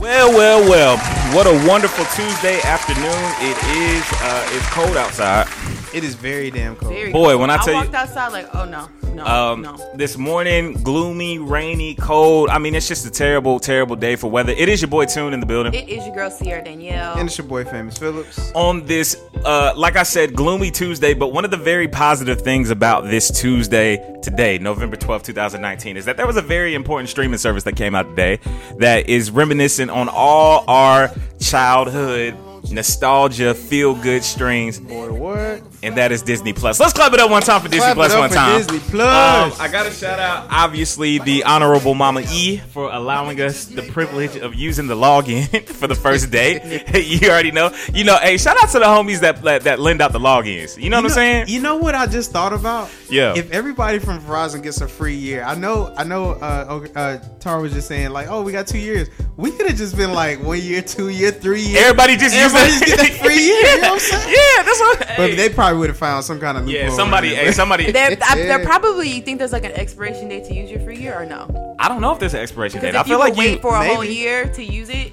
Well, well, well. What a wonderful Tuesday afternoon it is. Uh, it's cold outside. It is very damn cold. Very Boy, cold. when I tell you- walked outside like, oh no, no, Um, no. This morning, gloomy, rainy, cold. I mean, it's just a terrible, terrible day for weather. It is your boy Tune in the building. It is your girl Sierra Danielle. And it's your boy Famous Phillips. on this, uh, like I said, gloomy Tuesday. But one of the very positive things about this Tuesday today, November twelfth, 2019, is that there was a very important streaming service that came out today that is reminiscent on all our childhood nostalgia, feel good strings. Boy, what? and that is Disney Plus. Let's clap it up one time for Disney Clap Plus it up one for time. Disney Plus. Um, I gotta shout out, obviously, the honorable Mama E for allowing us the privilege of using the login for the first day. you already know. You know, hey, shout out to the homies that that, that lend out the logins. You know what I'm saying? You know what I just thought about? Yeah. If everybody from Verizon gets a free year, I know, I know. Uh, uh, Tara was just saying like, oh, we got two years. We could have just been like one year, two year, three years. Everybody just use Everybody that- just get that free year. You know what I'm saying? yeah, that's what. But hey. they probably would have found some kind of loophole. yeah, somebody, around hey, it. somebody. There, I, Yeah. there probably you think there's like an expiration date to use your free year or no? I don't know if there's an expiration date. Because I if you feel would like wait you. for a whole year to use it,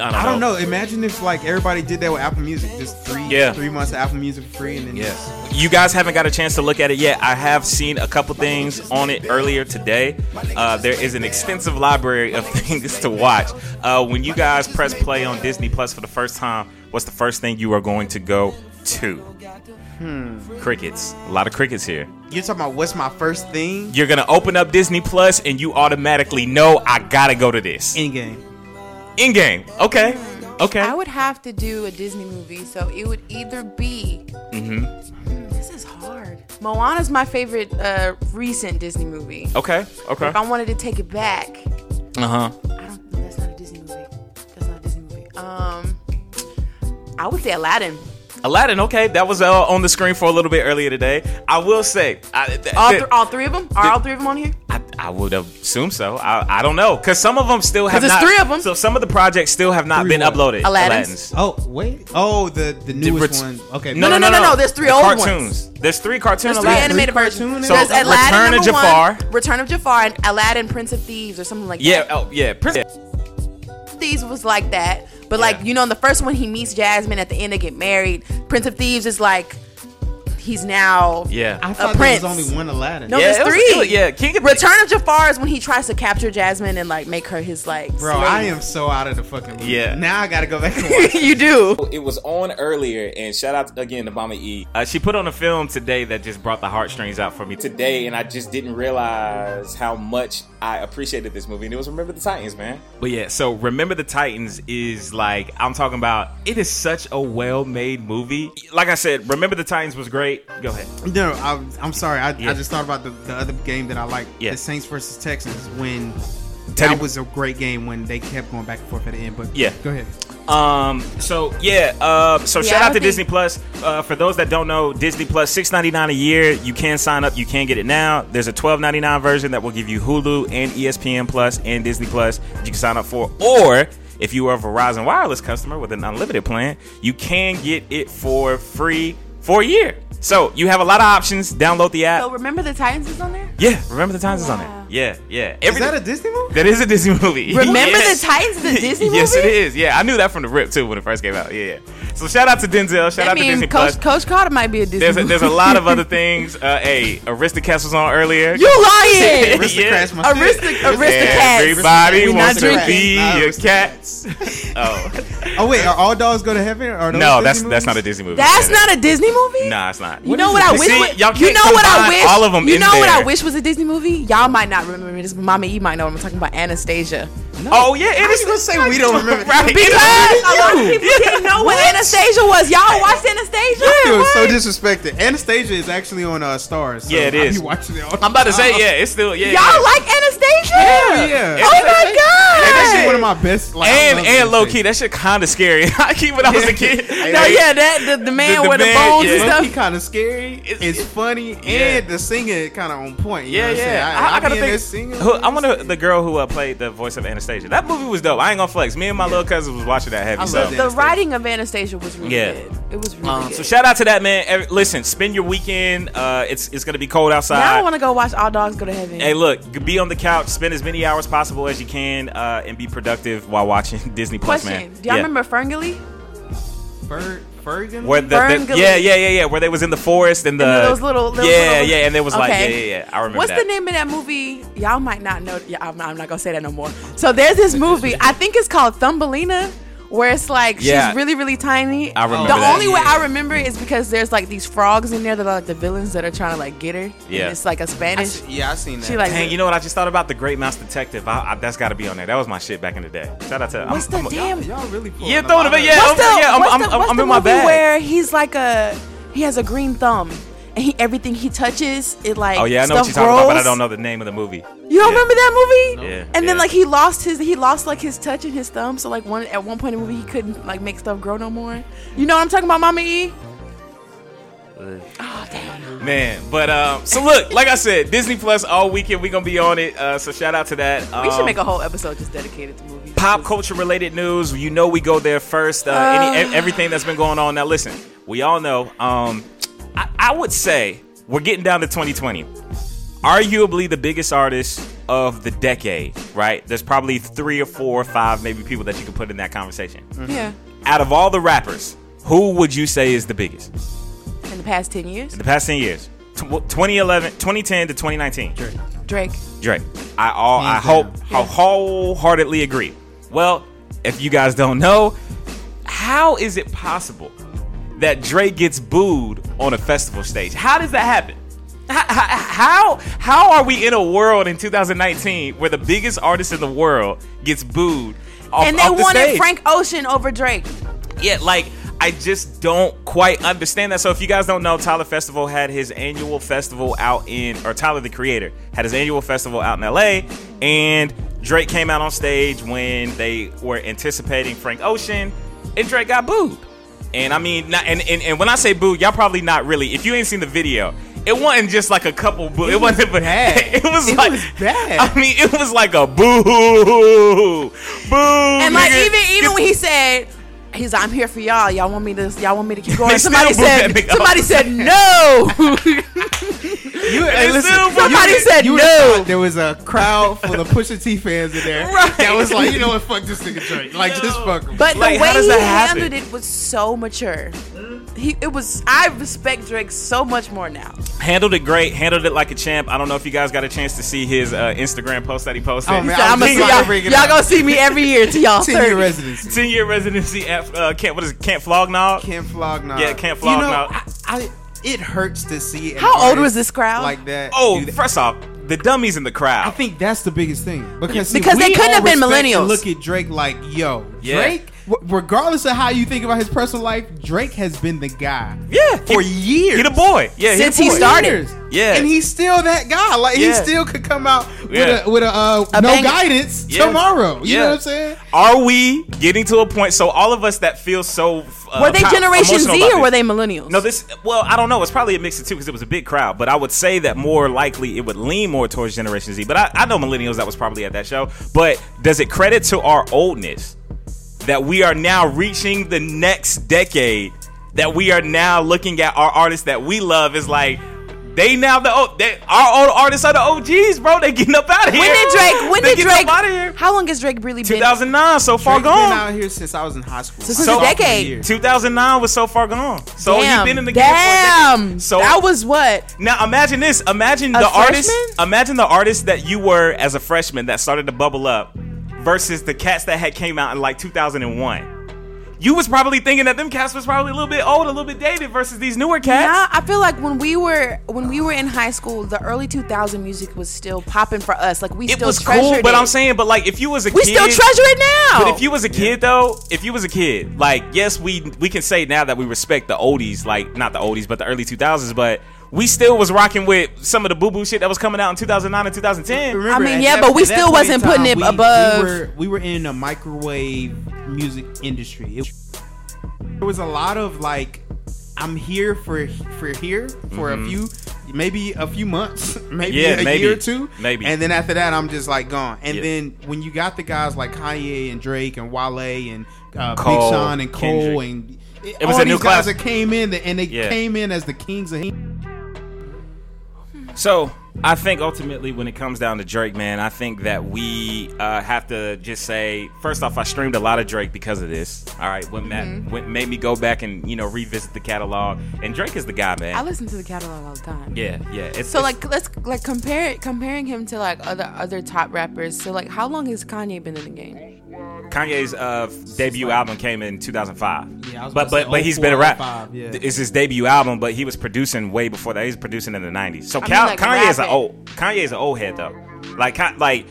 I don't know. Imagine if like everybody did that with Apple Music, just three, Yeah. three months of Apple Music for free, and then Yeah. You guys haven't got a chance to look at it yet. I have seen a couple things on it earlier today. Uh, there is an extensive library of things to watch. Uh, when you guys press play on Disney Plus for the first time, what's the first thing you are going to go to? Hmm. Crickets. A lot of crickets here. you're talking about what's my first thing? You're gonna open up Disney Plus and you automatically know I gotta go to this. In game. In game. Okay. Okay. I would have to do a Disney movie, so it would either be. Mm-hmm. This is hard. Moana's my favorite uh, recent Disney movie. Okay. Okay. If I wanted to take it back, Uh huh. I don't. That's not a Disney movie. That's not a Disney movie. Um, I would say Aladdin. Aladdin, okay, that was uh, on the screen for a little bit earlier today. I will say, I, th- All, th- th- all three of them? Are all three of them on here? I, I would assume so. I, I don't know because some of them still have 'Cause it's not. three of 'em. So some of the projects still have not Three been what? uploaded. Aladdin's? Oh wait. Oh, the the newest ret- one. Okay. No, no, no, no, no. there's three The old cartoons. There's three cartoon There's three Aladdin. animated Three versions. So there's Aladdin Return of Jafar. one, Return of Jafar, and Aladdin, Prince of Thieves, or something like Yeah. that. Yeah. Oh, yeah. Prince- of Thieves was like that, but like you know, in the first one he meets Jasmine. At the end they get married. Prince of Thieves is like he's now Yeah. I thought prince. there was only one Aladdin. No, Yeah, there's it was- three. was- yeah, King of- Return of Jafar is when he tries to capture Jasmine and like make her his like. Bro, slave. I am so out of the fucking movie. Yeah. Now I gotta go back and watch. you do. It was on earlier, and shout out again to Mama E. Uh, she put on a film today that just brought the heartstrings out for me today, and I just didn't realize how much I appreciated this movie. And it was Remember the Titans, man. But yeah, so Remember the Titans is like I'm talking about. It is such a well-made movie. Like I said, Remember the Titans was great. Go ahead. No, I, I'm sorry. I, Yeah. I just thought about the, the other game that I like, Yeah. the Saints versus Texans. When Teddy- that was a great game when they kept going back and forth at the end. But Yeah. go ahead. Um. So yeah. Uh. So Yeah, shout out to think- Disney Plus. Uh. For those that don't know, Disney Plus six ninety nine a year. You can sign up. You can get it now. There's a twelve ninety nine version that will give you Hulu and ESPN Plus and Disney Plus. You can sign up for. Or if you are a Verizon Wireless customer with an unlimited plan, you can get it for free for a year. So you have a lot of options. Download the app. So remember the Titans is on there. yeah. Remember the Titans is on there. Yeah. Yeah. Is that a Disney movie? that is a Disney movie. Remember Yes. the Titans is a Disney movie. yes, it is. Yeah, I knew that from the rip too when it first came out. Yeah. yeah. So shout out to Denzel. Shout That out to means Disney Coach Plus. Coach Carter might be a Disney. There's a, movie. there's a lot of other things. Uh, hey, Aristocats was on earlier. You lying? Aristocrats, Yeah. Aristic- Aristocats. Everybody We not wants to be Nah, a cat. oh Oh wait, are all dogs go to heaven? Or are no, Disney that's movies? that's not a Disney movie. That's Yeah, not a Disney movie. Nah, it's not. You know what I wish? See, y'all you can't know what I wish? all of 'em You know what I wish was a Disney movie? Y'all might not remember this, but Mama E might know. what I'm talking about Anastasia. Oh yeah, How is. you gonna say we don't remember? Right. Because a lot of people didn't know what Anastasia was. Y'all watched Anastasia? Yeah, feel so what? disrespected. Anastasia is actually on uh, Stars. So Yeah, it is. I is. be watching it all I'm about to say, yeah, it's still yeah. Y'all yeah. like Anastasia? Hell yeah. Oh my god! Hey, that's one of my best. Like, and and low key, that shit kind of scary. I keep when I was a kid. No, yeah, that the, the man the with the bones yeah. and Low-key stuff. kind of scary. It's- It's, funny, Yeah. and the singing kind of on point. You Yeah, know what I'm yeah. I, I, I, I gotta be in think. singing. Who, I wonder the girl who uh, played the voice of Anastasia. That movie was dope. I ain't gonna flex. Me and my little cousin was watching that heavy. I So, The writing of Anastasia was really Yeah. good. It was really um, good. so shout out to that man. Every- listen, spend your weekend. Uh, it's it's gonna be cold outside. now I want to go watch All Dogs Go to Heaven. Hey, look, be on the couch, spend as many hours possible as you can, uh, and be productive while watching Disney Plus, Question: man. Do y'all Yeah. remember Ferngully? Fer- Fergan. Where the, the yeah yeah yeah yeah where they was in the forest and the And those little- those yeah little- yeah and there was like yeah yeah yeah I remember What's that. the name of that movie? Y'all might not know. Yeah, I'm not, I'm not gonna say that no more. So there's this movie. I think it's called Thumbelina, where it's like Yeah. she's really really tiny. I remember The that. only way I remember it is because there's like these frogs in there that are like the villains that are trying to like get her. Yeah. And it's like a Spanish. see- yeah, I seen that. She like Dang, you know what I just thought about the Great Mouse Detective. I, I, that's got to be on there. That was my shit back in the day. Shout out to what's the I'm, I'm, damn? y'all really Yeah, a throw it lot away, yeah. What's the, I'm- yeah, I'm- what's I'm- the, I'm- what's I'm the in my movie bag. where he's like a he has a green thumb and he everything he touches it like Oh yeah, I know what you're talking about, but I don't know the name of the movie. You don't Yeah. remember that movie? Yeah, And then like he lost his he lost like his touch and his thumb. So like one at one point in the movie he couldn't like make stuff grow no more. You know what I'm talking about, Mama E? Oh damn. Man, but um, so look, like I said, Disney Plus all weekend We're gonna be on it. Uh, so shout out to that. We should Um, make a whole episode just dedicated to movies. pop culture related news. You know we go there first. Uh, any, e- everything that's been going on. Now listen, we all know. Um, I, I would say we're getting down to 2020. Arguably the biggest artist of the decade, right? There's probably three or four or five, maybe people that you could put in that conversation. Mm-hmm. Yeah. Out of all the rappers, who would you say is the biggest In the past ten years. in the past 10 years? Tw- 2011, 2010 to 2019. Drake. Drake. I all I hope down. I wholeheartedly agree. Well, if you guys don't know, how is it possible that Drake gets booed on a festival stage? How does that happen? H- h- How how are we in a world in 2019 where the biggest artist in the world gets booed off, and they off the wanted stage? Frank Ocean over Drake. Yeah, like I just don't quite understand that. So if you guys don't know, Tyler Festival had his annual festival out in, or Tyler the Creator had his annual festival out in LA, and Drake came out on stage when they were anticipating Frank Ocean, and Drake got booed. And I mean, not, and, and and when I say boo, y'all probably not really. If you ain't seen the video, it wasn't just like a couple boo. It, was wasn't bad. It was It like was bad. I mean, it was like a boo, boo. And like nigga. even even when he said he's like, I'm here for y'all. Y'all want me to y'all want me to keep going. They somebody said somebody off. said no. You, hey, listen, still you- Somebody said you no. There was a crowd full of Pusha T fans in there Right. that was like, you know what, fuck this nigga Drake. Like, just Yo. fuck him. But Like, the way does he happen? handled it was so mature. He it was I respect Drake so much more now. handled it great, handled it like a champ. I don't know if you guys got a chance to see his uh, Instagram post that he posted. Oh, man, So I I'm was gonna see y'all, it y'all gonna see me every year to y'all 10 year residency. Ten year residency at uh, Camp. What is it? Camp Flog Gnaw. Can't flog now. Yeah, can't flog you know, now. I, I, it hurts to see. an How old was this crowd? Like that. Oh, that. first off, the dummies in the crowd. I think that's the biggest thing because see, Because they couldn't have been millennials. Look at Drake like, yo, Yeah. Drake. W- Regardless of how you think about his personal life, Drake has been the guy. yeah, for he, years. He the boy. Yeah, Since the he boy. started. Years. Yeah. and he's still that guy. Like he still could come out with Yeah. a with a, uh, A no banger. guidance Yeah. tomorrow. You Yeah. know what I'm saying? Are we getting to a point? So all of us that feel so uh, Were they Generation Z or were they millennials? No, this. Well, I don't know. It's probably a mix of two because it was a big crowd. But I would say that more likely it would lean more towards Generation Z. But I, I know millennials that was probably at that show. But does it credit to our oldness that we are now reaching the next decade? That we are now looking at our artists that we love is like they now the oh, they, our old artists are the OGs, bro. They getting up out of here. when did Drake? When They did Drake? up out of here? How long has Drake really been? 2009, so far Drake's been gone. out here since I was in high school. Since My the sophomore decade. 2009 was so far gone. So Damn, he been in the game for a damn. So that was what? now imagine this. Imagine A the artist. Imagine the artist that you were as a freshman that started to bubble up versus the cats that had came out in like 2001. you was probably thinking that them cats was probably a little bit old, a little bit dated versus these newer cats. Yeah, I feel like when we were when we were in high school, the early 2000 music was still popping for us. Like we it still was treasured cool, but it. I'm saying, but like if you was a kid we kid, still treasure it now. But if you was a kid though, if you was a kid, like yes, we we can say now that we respect the oldies, like not the oldies, but the early 2000s, but we still was rocking with some of the boo boo shit that was coming out in 2009 and 2010. Remember, I mean, yeah, that- but we still wasn't putting it we- above- We were, we were in a microwave music industry. It, there was a lot of like, I'm here for for here for a few, maybe a few months, maybe Mm-hmm. Yeah, a maybe. year or two, Maybe. and then after that, I'm just like gone. And Yeah. then when you got the guys like Kanye and Drake and Wale and uh, Big Sean and Cole Kendrick. and it, It was all a new these guys class. that came in and they Yeah. came in as the kings of. So I think ultimately, when it comes down to Drake, man, I think that we uh, have to just say first off, I streamed a lot of Drake because of this. All right, what Mm-hmm. what made me go back and you know revisit the catalog, and Drake is the guy, man. I listen to the catalog all the time. yeah, yeah. It's, So it's- like let's like compare it comparing him to like other other top rappers. So like how long has Kanye been in the game? Kanye's uh, debut album came in 2005. Yeah, I was but but say but he's been a 04, rap. yeah. It's his debut album, but he was producing way before that. He's producing in the 90s. So I mean, like, Kanye is an old Kanye is an old head though. Like like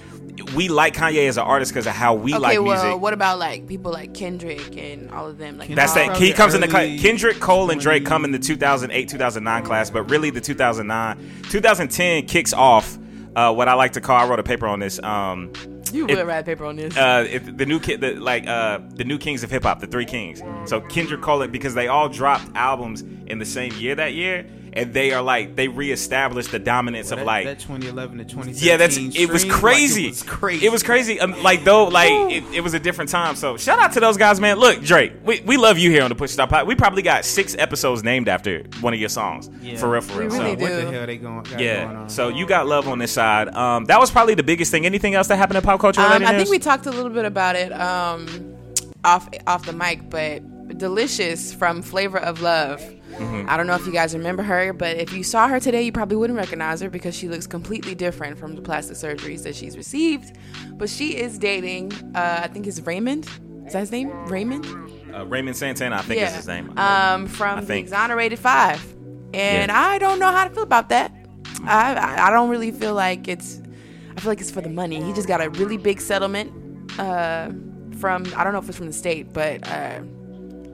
we like Kanye as an artist because of how we Okay, like well, music. what about like people like Kendrick and all of them? Like That's that. He comes in the early cla- Kendrick, Cole, and Drake come in the 2008, 2009 class, but really the 2009, 2010 kicks off uh, what I like to call. I wrote a paper on this. Um, You it- would write paper on this. uh, it, the new kid, the, like uh, the new kings of hip hop, the three kings. So Kendrick Cole, because they all dropped albums in the same year that year, and they are like they reestablished the dominance of that, like that 2011 to 2013 yeah, that's it was stream, like, crazy. it was crazy. It was crazy. Um, like though, like it, it was a different time. So shout out to those guys, man. Look, Drake, we, we love you here on the Push Stop Pod. We probably got six episodes named after one of your songs. Yeah. For real, for real. We so, really What the hell they going? got going yeah. on? So you got love on this side. Um, that was probably the biggest thing. Anything else that happened in pop culture? Um, I think we talked a little bit about it um, off off the mic, but Delicious from Flavor of Love. Mm-hmm. I don't know if you guys remember her, but if you saw her today, you probably wouldn't recognize her because she looks completely different from the plastic surgeries that she's received. But she is dating, uh, I think it's Raymond. Is that his name? Raymond? uh, Raymond Santana, I think is his name. Um, from the. Exonerated Five, and Yeah. I don't know how to feel about that. I, I I don't really feel like it's. I feel like it's for the money. He just got a really big settlement uh, from I don't know if it's from the state, but uh,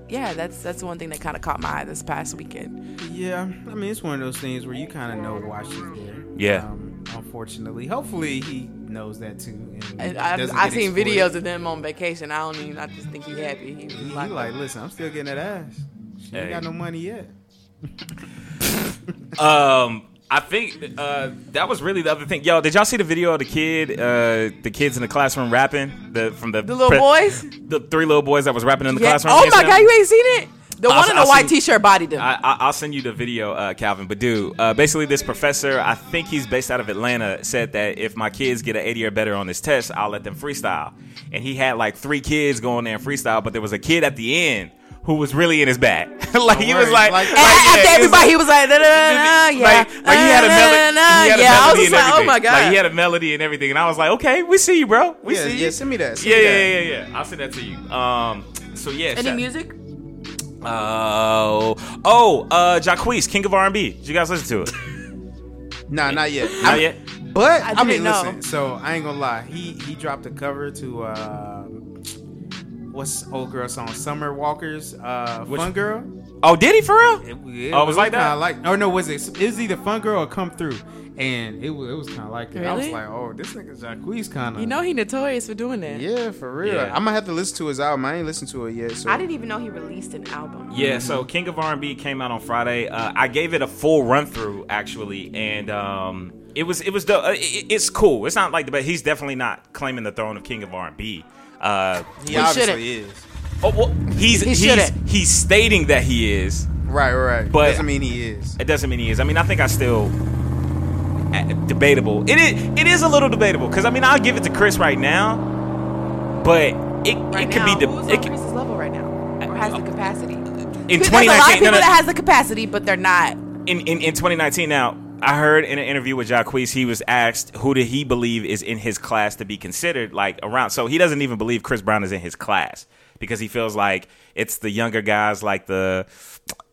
yeah, that's that's the one thing that kind of caught my eye this past weekend. Yeah, I mean it's one of those things where you kind of know why she's there. Yeah. Um, unfortunately, hopefully he knows that too. And, And I doesn't I get seen exploited. videos of them on vacation. I don't even. I just think he's happy. He He, he like, like, listen, I'm still getting that ass. She Hey. ain't got no money yet. Um, I think uh, that was really the other thing. Yo, did y'all see the video of the kid, uh, the kids in the classroom rapping? The from the the little pre- boys. the three little boys that was rapping in the Yeah. classroom. Oh my god, you ain't seen it? The I'll- one in I'll the white see- t-shirt bodied him. I, I, I'll send you the video, uh, Calvin. But dude, uh, basically, this professor, I think he's based out of Atlanta, said that if my kids get an 80 or better on this test, I'll let them freestyle. And he had like three kids going there and freestyle, but there was a kid at the end who was really in his bag. like he was like, Like- like, yeah, after he everybody, like- he was like, "Da, da, da, da, yeah, Like, like he had a melody. He had a yeah, I was melody just and like, oh my god. Like he had a melody and everything, and I was like, okay, we see you, bro. We yeah, see yeah, you. send me that. Send Yeah, me yeah, that. yeah, yeah, yeah. I'll send that to you. Um, so yeah. Any shout- music? Oh, oh, uh, Jacquees, King of R&B. Did you guys listen to it? Nah, not yet. Not I'm- yet. But I I, mean, know. listen. So I ain't gonna lie. He he dropped a cover to uh, what's old girl song? Summer Walker's uh, Which- Fun Girl. Oh, did he for real? It, it Oh, it was like that? kinda Like, or no, was it? It was either Fun Girl or Come Through, and it was it was kind of like that. I was like, oh, this nigga Jacquees kind of. You know he notorious for doing that. Yeah, for real. Yeah. I'm gonna have to listen to his album. I ain't listened to it yet. So I didn't even know he released an album. Yeah, so King of R&B came out on Friday. Uh, I gave it a full run through actually, and um, it was it was the uh, it, it's cool. It's not like the but he's definitely not claiming the throne of King of R&B. Uh, he We obviously is. oh, well, he's He he's shouldn't. he's stating that he is. Right, right. But- doesn't mean he is. It doesn't mean he is. I mean, I think I still uh, debatable. It is it is a little debatable because I mean I'll give it to Chris right now, but it Right it could now, be de- who's it on could, Chris's level right now, or has the capacity? in Because There's a lot of 2019. people no, no, that has the capacity, but they're not. in, in, in 2019 now i heard in an interview with Jacquees, he was asked who did he believe is in his class to be considered like around so he doesn't even believe chris brown is in his class because he feels like it's the younger guys like the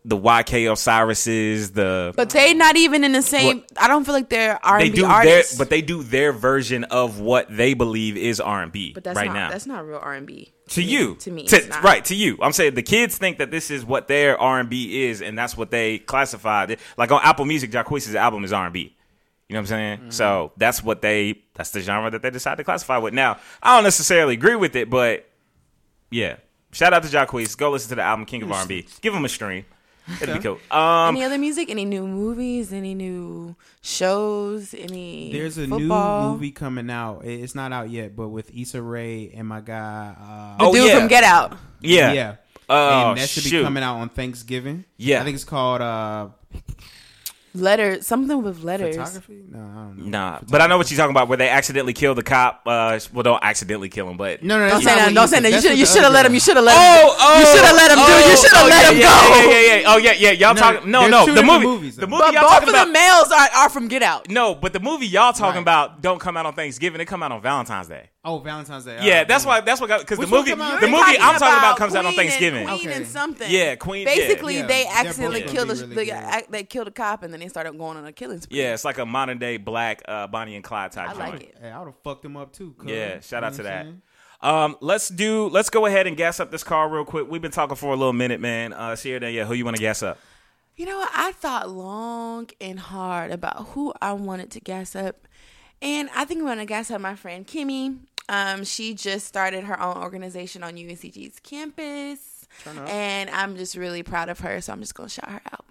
the YK Osiris's the But they not even in the same. What? I don't feel like they're R they and B do their artists. but they do their version of what they believe is R and B But that's right not now. that's not real R and B to you, To me, to, right? To you, I'm saying the kids think that this is what their R and B is, and that's what they classified. Like on Apple Music, Jacquees' album is R and B. You know what I'm saying? Mm-hmm. So that's what they that's the genre that they decided to classify with. Now, I don't necessarily agree with it, but yeah. Shout out to Jacquees. Go listen to the album King of R&B. Give him a stream. It'd be cool. Um, any other music? Any new movies? Any new shows? Any There's a football? new movie coming out. It's not out yet, but with Issa Rae and my guy. Uh, The Oh, dude yeah. from Get Out. yeah. yeah. Oh, and that should shoot. be coming out on Thanksgiving. Yeah. I think it's called uh, Letters. Something with letters. photography. No, I don't know. Nah, but I know what you're talking about. Where they accidentally kill the cop. Uh, well, don't accidentally kill him, but No, no, Don't that's say that. Don't say that. You should you should have let him. You should have let him. Oh, oh, You should have let him, dude. You should have oh, let yeah, him yeah, go. Yeah, yeah, yeah. Oh, yeah, yeah. Y'all No, talking? No, there's no. The movie. movies, the movie But y'all both talking of about. the males are, are from Get Out. no, but the movie y'all talking Right. about don't come out on Thanksgiving. They come out on Valentine's Day. Oh, Valentine's Day. Yeah, that's why. That's what. Because the movie, the movie I'm talking about comes out on Thanksgiving. Queen Okay. and something. Yeah, Queen- Basically, they accidentally both killed the, be the really good. act- they killed a cop and then they started going on a killing spree. Yeah, it's like a modern day black uh, Bonnie and Clyde type. I like joint. it. Hey, I would have fucked them up too. cuz. Yeah, shout You out to that. Um, let's do. Let's go ahead and gas up this car real quick. We've been talking for a little minute, man. Uh, Sierra yeah, who you want to gas up? You know? I thought long and hard about who I wanted to gas up. And I think I'm going to gas up my friend Kimmy. Um, she just started her own organization on UNCG's campus. And I'm just really proud of her. So I'm just going to shout her out.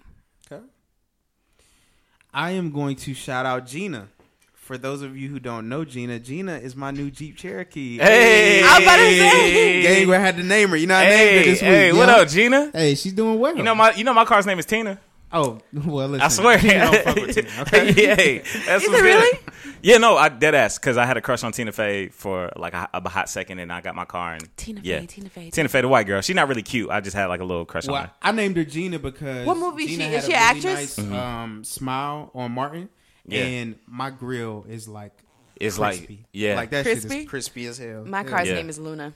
Okay. I am going to shout out Gina. For those of you who don't know Gina, Gina is my new Jeep Cherokee. Hey, I was about to say. Gang, I had to name her. You know, I named hey, her this week. hey, what yo. up, Gina? Hey, she's doing well. You know my, you know my car's name is Tina. Oh, well, listen. I swear. Gina don't fuck with Tina, okay? yeah, hey, that's Is what's it good. really? Yeah, no, I dead ass because I had a crush on Tina Fey for like a, a hot second, and I got my car and Tina yeah. Fey, Tina Fey. Tina Fey, the white girl. She's not really cute. I just had like a little crush on her. I named her Gina because What movie Gina she- is she an really actress? Nice, um, smile on Martin, Yeah. and my grill is like It's crispy. like yeah, like that shit Crispy? is crispy as hell. My car's Yeah. name is Luna.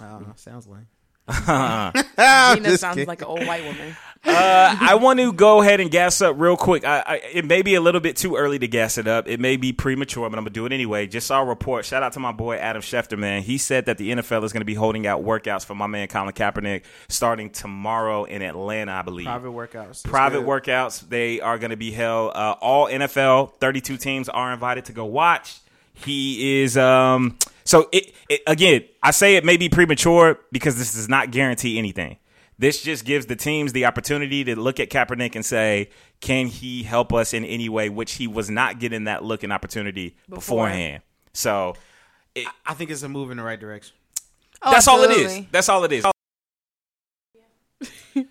Uh, sounds like. Gina sounds like an old white woman. Uh, I want to go ahead and gas up real quick. I, I, it may be a little bit too early to gas it up. It may be premature, but I'm gonna do it anyway. Just saw a report. Shout out to my boy Adam Schefter, man. He said that the NFL is going to be holding out workouts for my man Colin Kaepernick starting tomorrow in Atlanta, I believe. Private workouts. Private workouts. They are going to be held. Uh, all NFL 32 teams are invited to go watch. He is. Um, so it, it again. I say it may be premature because this does not guarantee anything. This just gives the teams the opportunity to look at Kaepernick and say, "Can he help us in any way?" Which he was not getting that look and opportunity Before. beforehand. So I think it's a move in the right direction. Oh, that's all it is. That's all it is.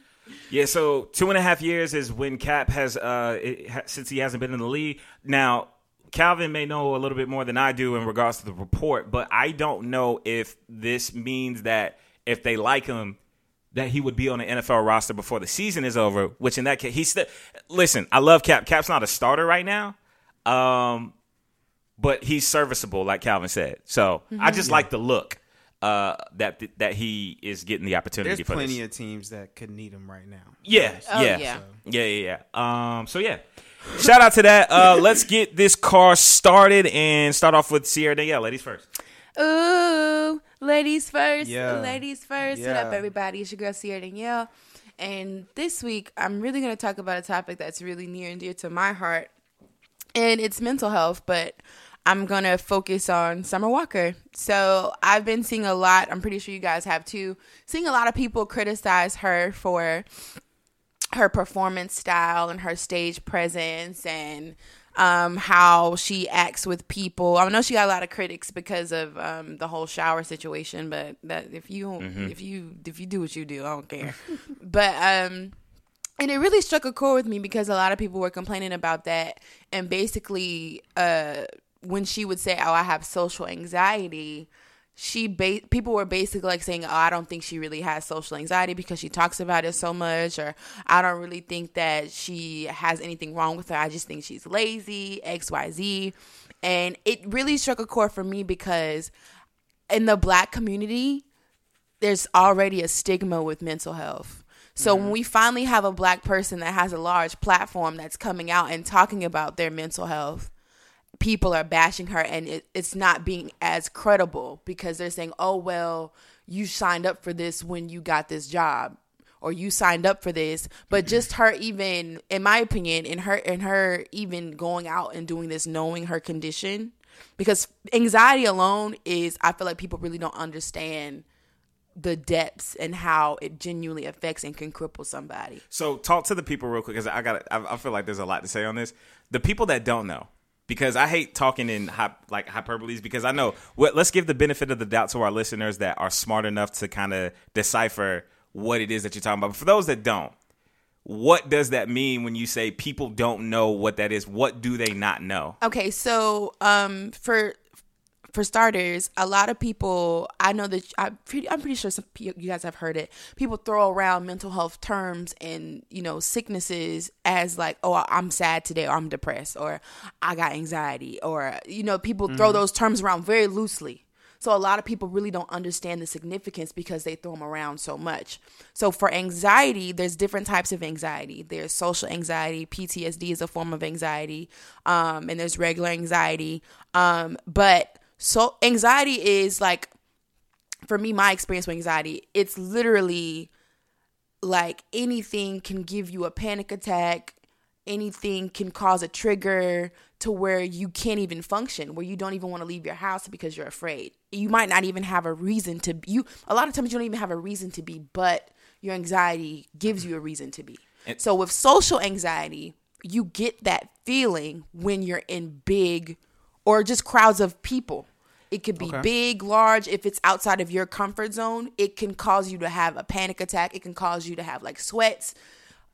yeah, so two and a half years is when Cap has, uh, it, ha, since he hasn't been in the league. Now, Calvin may know a little bit more than I do in regards to the report, but I don't know if this means that if they like him, that he would be on the NFL roster before the season is over. Which in that case, he's still. Listen, I love Cap. Cap's not a starter right now. Um, but he's serviceable, like Calvin said. So I just like the look uh, that that he is getting the opportunity There's for plenty this. of teams that could need him right now. yeah, Oh, yeah, yeah. yeah, yeah, yeah. Um, so yeah, shout out to that. Uh, let's get this car started and start off with Sierra Danielle. Ladies first. Ooh, ladies first. Yeah. Ladies first. What up, everybody? It's your girl Sierra Danielle. And this week, I'm really going to talk about a topic that's really near and dear to my heart. And it's mental health, but I'm going to focus on Summer Walker. So I've been seeing a lot, I'm pretty sure you guys have too, seeing a lot of people criticize her for her performance style and her stage presence and um, how she acts with people. I know she got a lot of critics because of um, the whole shower situation, but that if you if you if you do what you do, I don't care. but um, and it really struck a chord with me because a lot of people were complaining about that, and basically, uh, when she would say, "Oh, I have social anxiety." She ba- people were basically like saying, "Oh, I don't think she really has social anxiety because she talks about it so much," or "I don't really think that she has anything wrong with her. I just think she's lazy, X, Y, Z," and it really struck a chord for me because in the black community, there's already a stigma with mental health. So when mm-hmm. we finally have a black person that has a large platform that's coming out and talking about their mental health, people are bashing her and it, it's not being as credible because they're saying, "Oh well, you signed up for this when you got this job." Or you signed up for this, but just her even, in my opinion, in her in her even going out and doing this, knowing her condition, because anxiety alone is, I feel like people really don't understand the depths and how it genuinely affects and can cripple somebody. So talk to the people real quick because I got I, I feel like there's a lot to say on this. The people that don't know, because I hate talking in like hyperboles because I know. What, let's give the benefit of the doubt to our listeners that are smart enough to kind of decipher what it is that you're talking about. But for those that don't, what does that mean when you say people don't know what that is? What do they not know? Okay, so um, for for starters, a lot of people I know that I'm pretty, I'm pretty sure some you guys have heard it. People throw around mental health terms and you know sicknesses as like, oh, I'm sad today, or I'm depressed, or I got anxiety, or you know, people throw those terms around very loosely. So a lot of people really don't understand the significance because they throw them around so much. So for anxiety, there's different types of anxiety. There's social anxiety, PTSD is a form of anxiety, um, and there's regular anxiety. Um, but so anxiety is like, for me, my experience with anxiety, it's literally like anything can give you a panic attack. Anything can cause a trigger to where you can't even function where you don't even want to leave your house because you're afraid. You might not even have a reason to you a lot of times you don't even have a reason to be but your anxiety gives you a reason to be. So with social anxiety you get that feeling when you're in big or just crowds of people it could be Okay. big, large. If it's outside of your comfort zone, it can cause you to have a panic attack. It can cause you to have like sweats,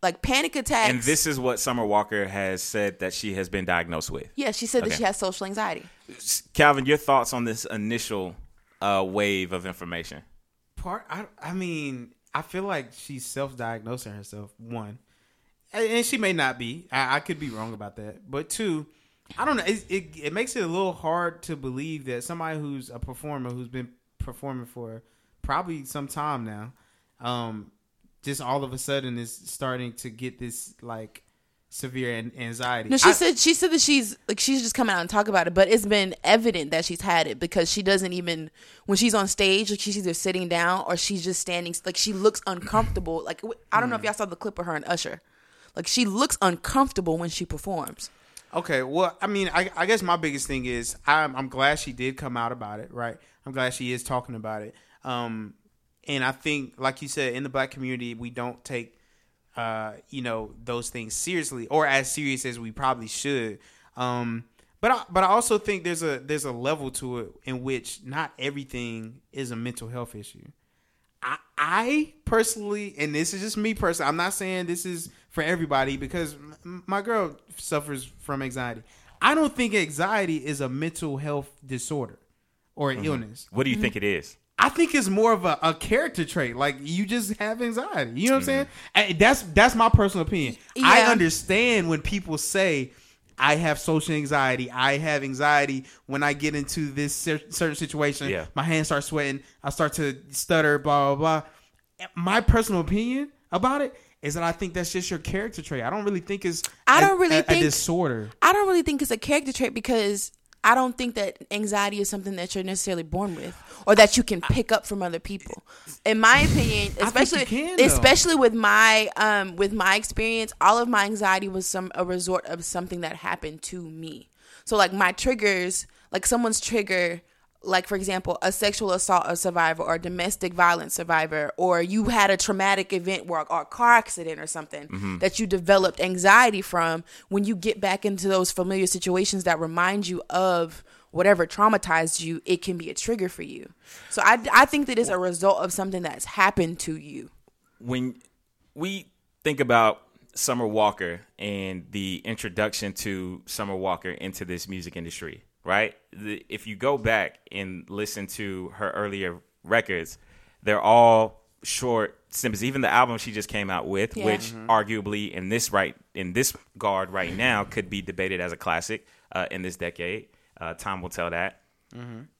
like panic attacks. And this is what Summer Walker has said that she has been diagnosed with. yeah, she said that she has social anxiety. Calvin, your thoughts on this initial uh, wave of information? part I, I mean i feel like she's self-diagnosing herself one and and she may not be i, I could be wrong about that but two i don't know it, it, it makes it a little hard to believe that somebody who's a performer who's been performing for probably some time now um just all of a sudden is starting to get this like severe an- anxiety No, she I- said she said that she's like she's just coming out and talk about it, but it's been evident that she's had it because she doesn't even when she's on stage, like she's either sitting down or she's just standing. Like she looks uncomfortable. Like I don't know if y'all saw the clip of her and Usher. Like she looks uncomfortable when she performs. Okay, well, I mean, I, I guess my biggest thing is I'm I'm glad she did come out about it, right? I'm glad she is talking about it. Um, and I think, like you said, in the black community, we don't take, uh, you know, those things seriously or as serious as we probably should. Um, but I, but I also think there's a there's a level to it in which not everything is a mental health issue. I, I personally, and this is just me personally, I'm not saying this is for everybody because m- my girl suffers from anxiety. I don't think anxiety is a mental health disorder or an mm-hmm. illness. What do you think mm-hmm. it is? I think it's more of a, a character trait. Like you just have anxiety. You know what I'm mm-hmm. saying? And that's that's my personal opinion. I understand when people say I have social anxiety. I have anxiety when I get into this certain situation. Yeah. My hands start sweating. I start to stutter. Blah blah blah. My personal opinion about it is that I think that's just your character trait. I don't really think it's I a- don't really a, a disorder. I don't really think it's a character trait because I don't think that anxiety is something that you're necessarily born with or that you can pick up from other people. In my opinion, especially can, especially with my um with my experience, all of my anxiety was some a resort of something that happened to me. So like my triggers, like someone's trigger like for example a sexual assault survivor or a domestic violence survivor or you had a traumatic event or, or a car accident or something mm-hmm. that you developed anxiety from when you get back into those familiar situations that remind you of whatever traumatized you it can be a trigger for you. So i, I think that it's a result of something that's happened to you. When we think about Summer Walker and the introduction to Summer Walker into this music industry, right? The, if you go back and listen to her earlier records, they're all short snippets. Even the album she just came out with, Yeah. which arguably in this right in this guard right now could be debated as a classic uh, in this decade. Uh, time will tell that.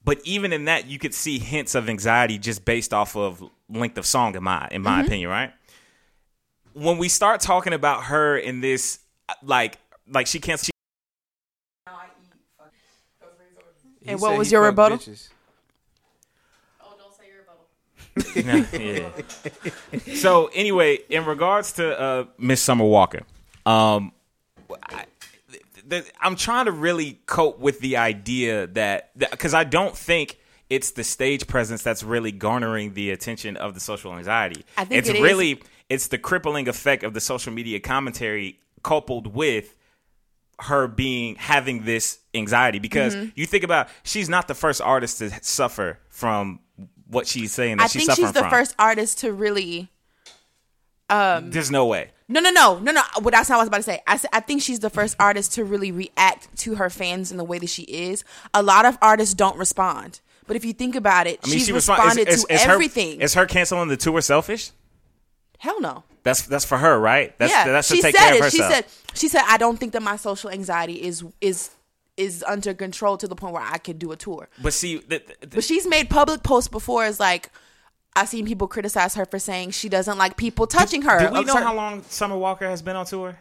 But even in that, you could see hints of anxiety just based off of length of song, in my in my opinion, right? When we start talking about her in this, like, like she can't. She, And He what said was he your fuck rebuttal? bitches. yeah. so anyway, in regards to uh, Miss Summer Walker, um, I, th- th- I'm trying to really cope with the idea that because I don't think it's the stage presence that's really garnering the attention of the social anxiety. I think it's it is. really it's the crippling effect of the social media commentary coupled with her being having this anxiety because Mm-hmm. you think about she's not the first artist to suffer from what she's saying that I she's think suffering she's the from. first artist to really. Um there's no way. No, no, no, no, no. What that's not what I was about to say. I, I think she's the first artist to really react to her fans in the way that she is. A lot of artists don't respond, but if you think about it, I mean, she's she respon- responded is, is, to is everything. Her, is her canceling the tour selfish? Hell no. That's that's for her, right? That's yeah, that's to she take said care it. of She said she said I don't think that my social anxiety is is is under control to the point where I could do a tour. but see, th- th- th- But she's made public posts before as like I've seen people criticize her for saying she doesn't like people touching her. do we know certain- how long Summer Walker has been on tour?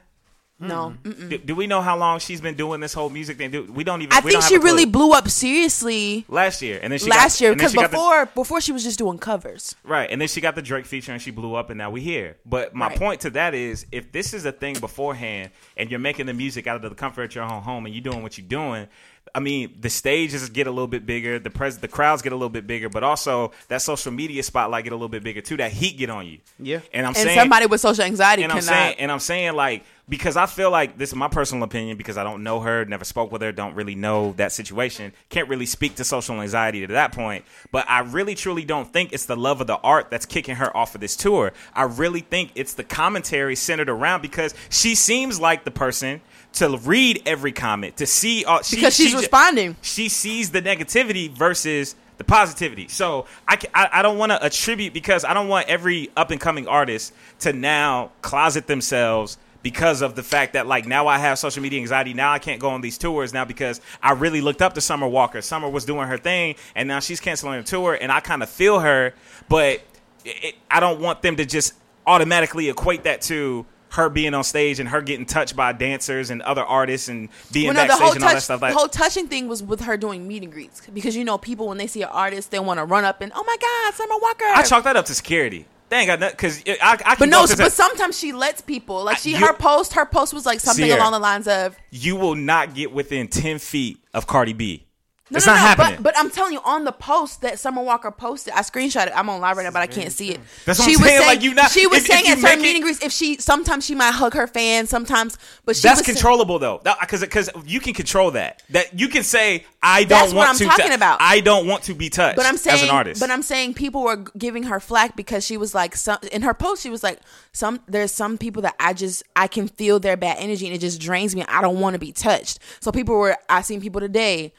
No. Do, do we know how long she's been doing this whole music thing? Do, we don't even. I we think don't she really blew up seriously last year, and then she last got, year because she got the- before before she was just doing covers. Right, and then she got the Drake feature and she blew up, and now we here. But my Right. point to that is, if this is a thing beforehand, and you're making the music out of the comfort of your own home, and you're doing what you're doing, I mean, the stages get a little bit bigger, the pres, the crowds get a little bit bigger, but also that social media spotlight get a little bit bigger too. That heat get on you. Yeah. and I'm And saying somebody with social anxiety and I'm saying, and I'm saying like because I feel like this is my personal opinion because I don't know her, never spoke with her, don't really know that situation, can't really speak to social anxiety to that point. But I really truly don't think it's the love of the art that's kicking her off of this tour. I really think it's the commentary centered around because she seems like the person to read every comment to see uh, she, Because she's she responding. she sees the negativity versus the positivity. So I, I, I don't want to attribute because I don't want every up and coming artist to now closet themselves because of the fact that like now I have social media anxiety. Now I can't go on these tours now because I really looked up to Summer Walker. Summer was doing her thing and now she's canceling a tour and I kind of feel her, but it, I don't want them to just automatically equate that to her being on stage and her getting touched by dancers and other artists and being Well, no, backstage and all that stuff. the whole touching thing was with her doing meet and greets because you know people when they see an artist they want to run up and oh my god Summer Walker. I chalk that up to security. They ain't got nothing because I, I but no, but sometimes she lets people like she her post her post was like something Sierra. along the lines of you will not get within ten feet of Cardi B. no, it's no, not no, happening. But, but I'm telling you, on the post that Summer Walker posted, I screenshot it. I'm on live right now, but I can't see it. That's what she I'm was saying, saying, like, you not- she was if- if saying you at certain make it- meet and greets, if she sometimes she might hug her fans, sometimes, but she That's saying- controllable though, because because you can control that. That you can say I don't That's what want I'm to. talking tou- about. I don't want to be touched. But I'm saying, as an artist. but I'm saying people were giving her flack because she was like, some in her post, she was like, some there's some people that I just I can feel their bad energy and it just drains me. I don't want to be touched. So people were, I seen people today.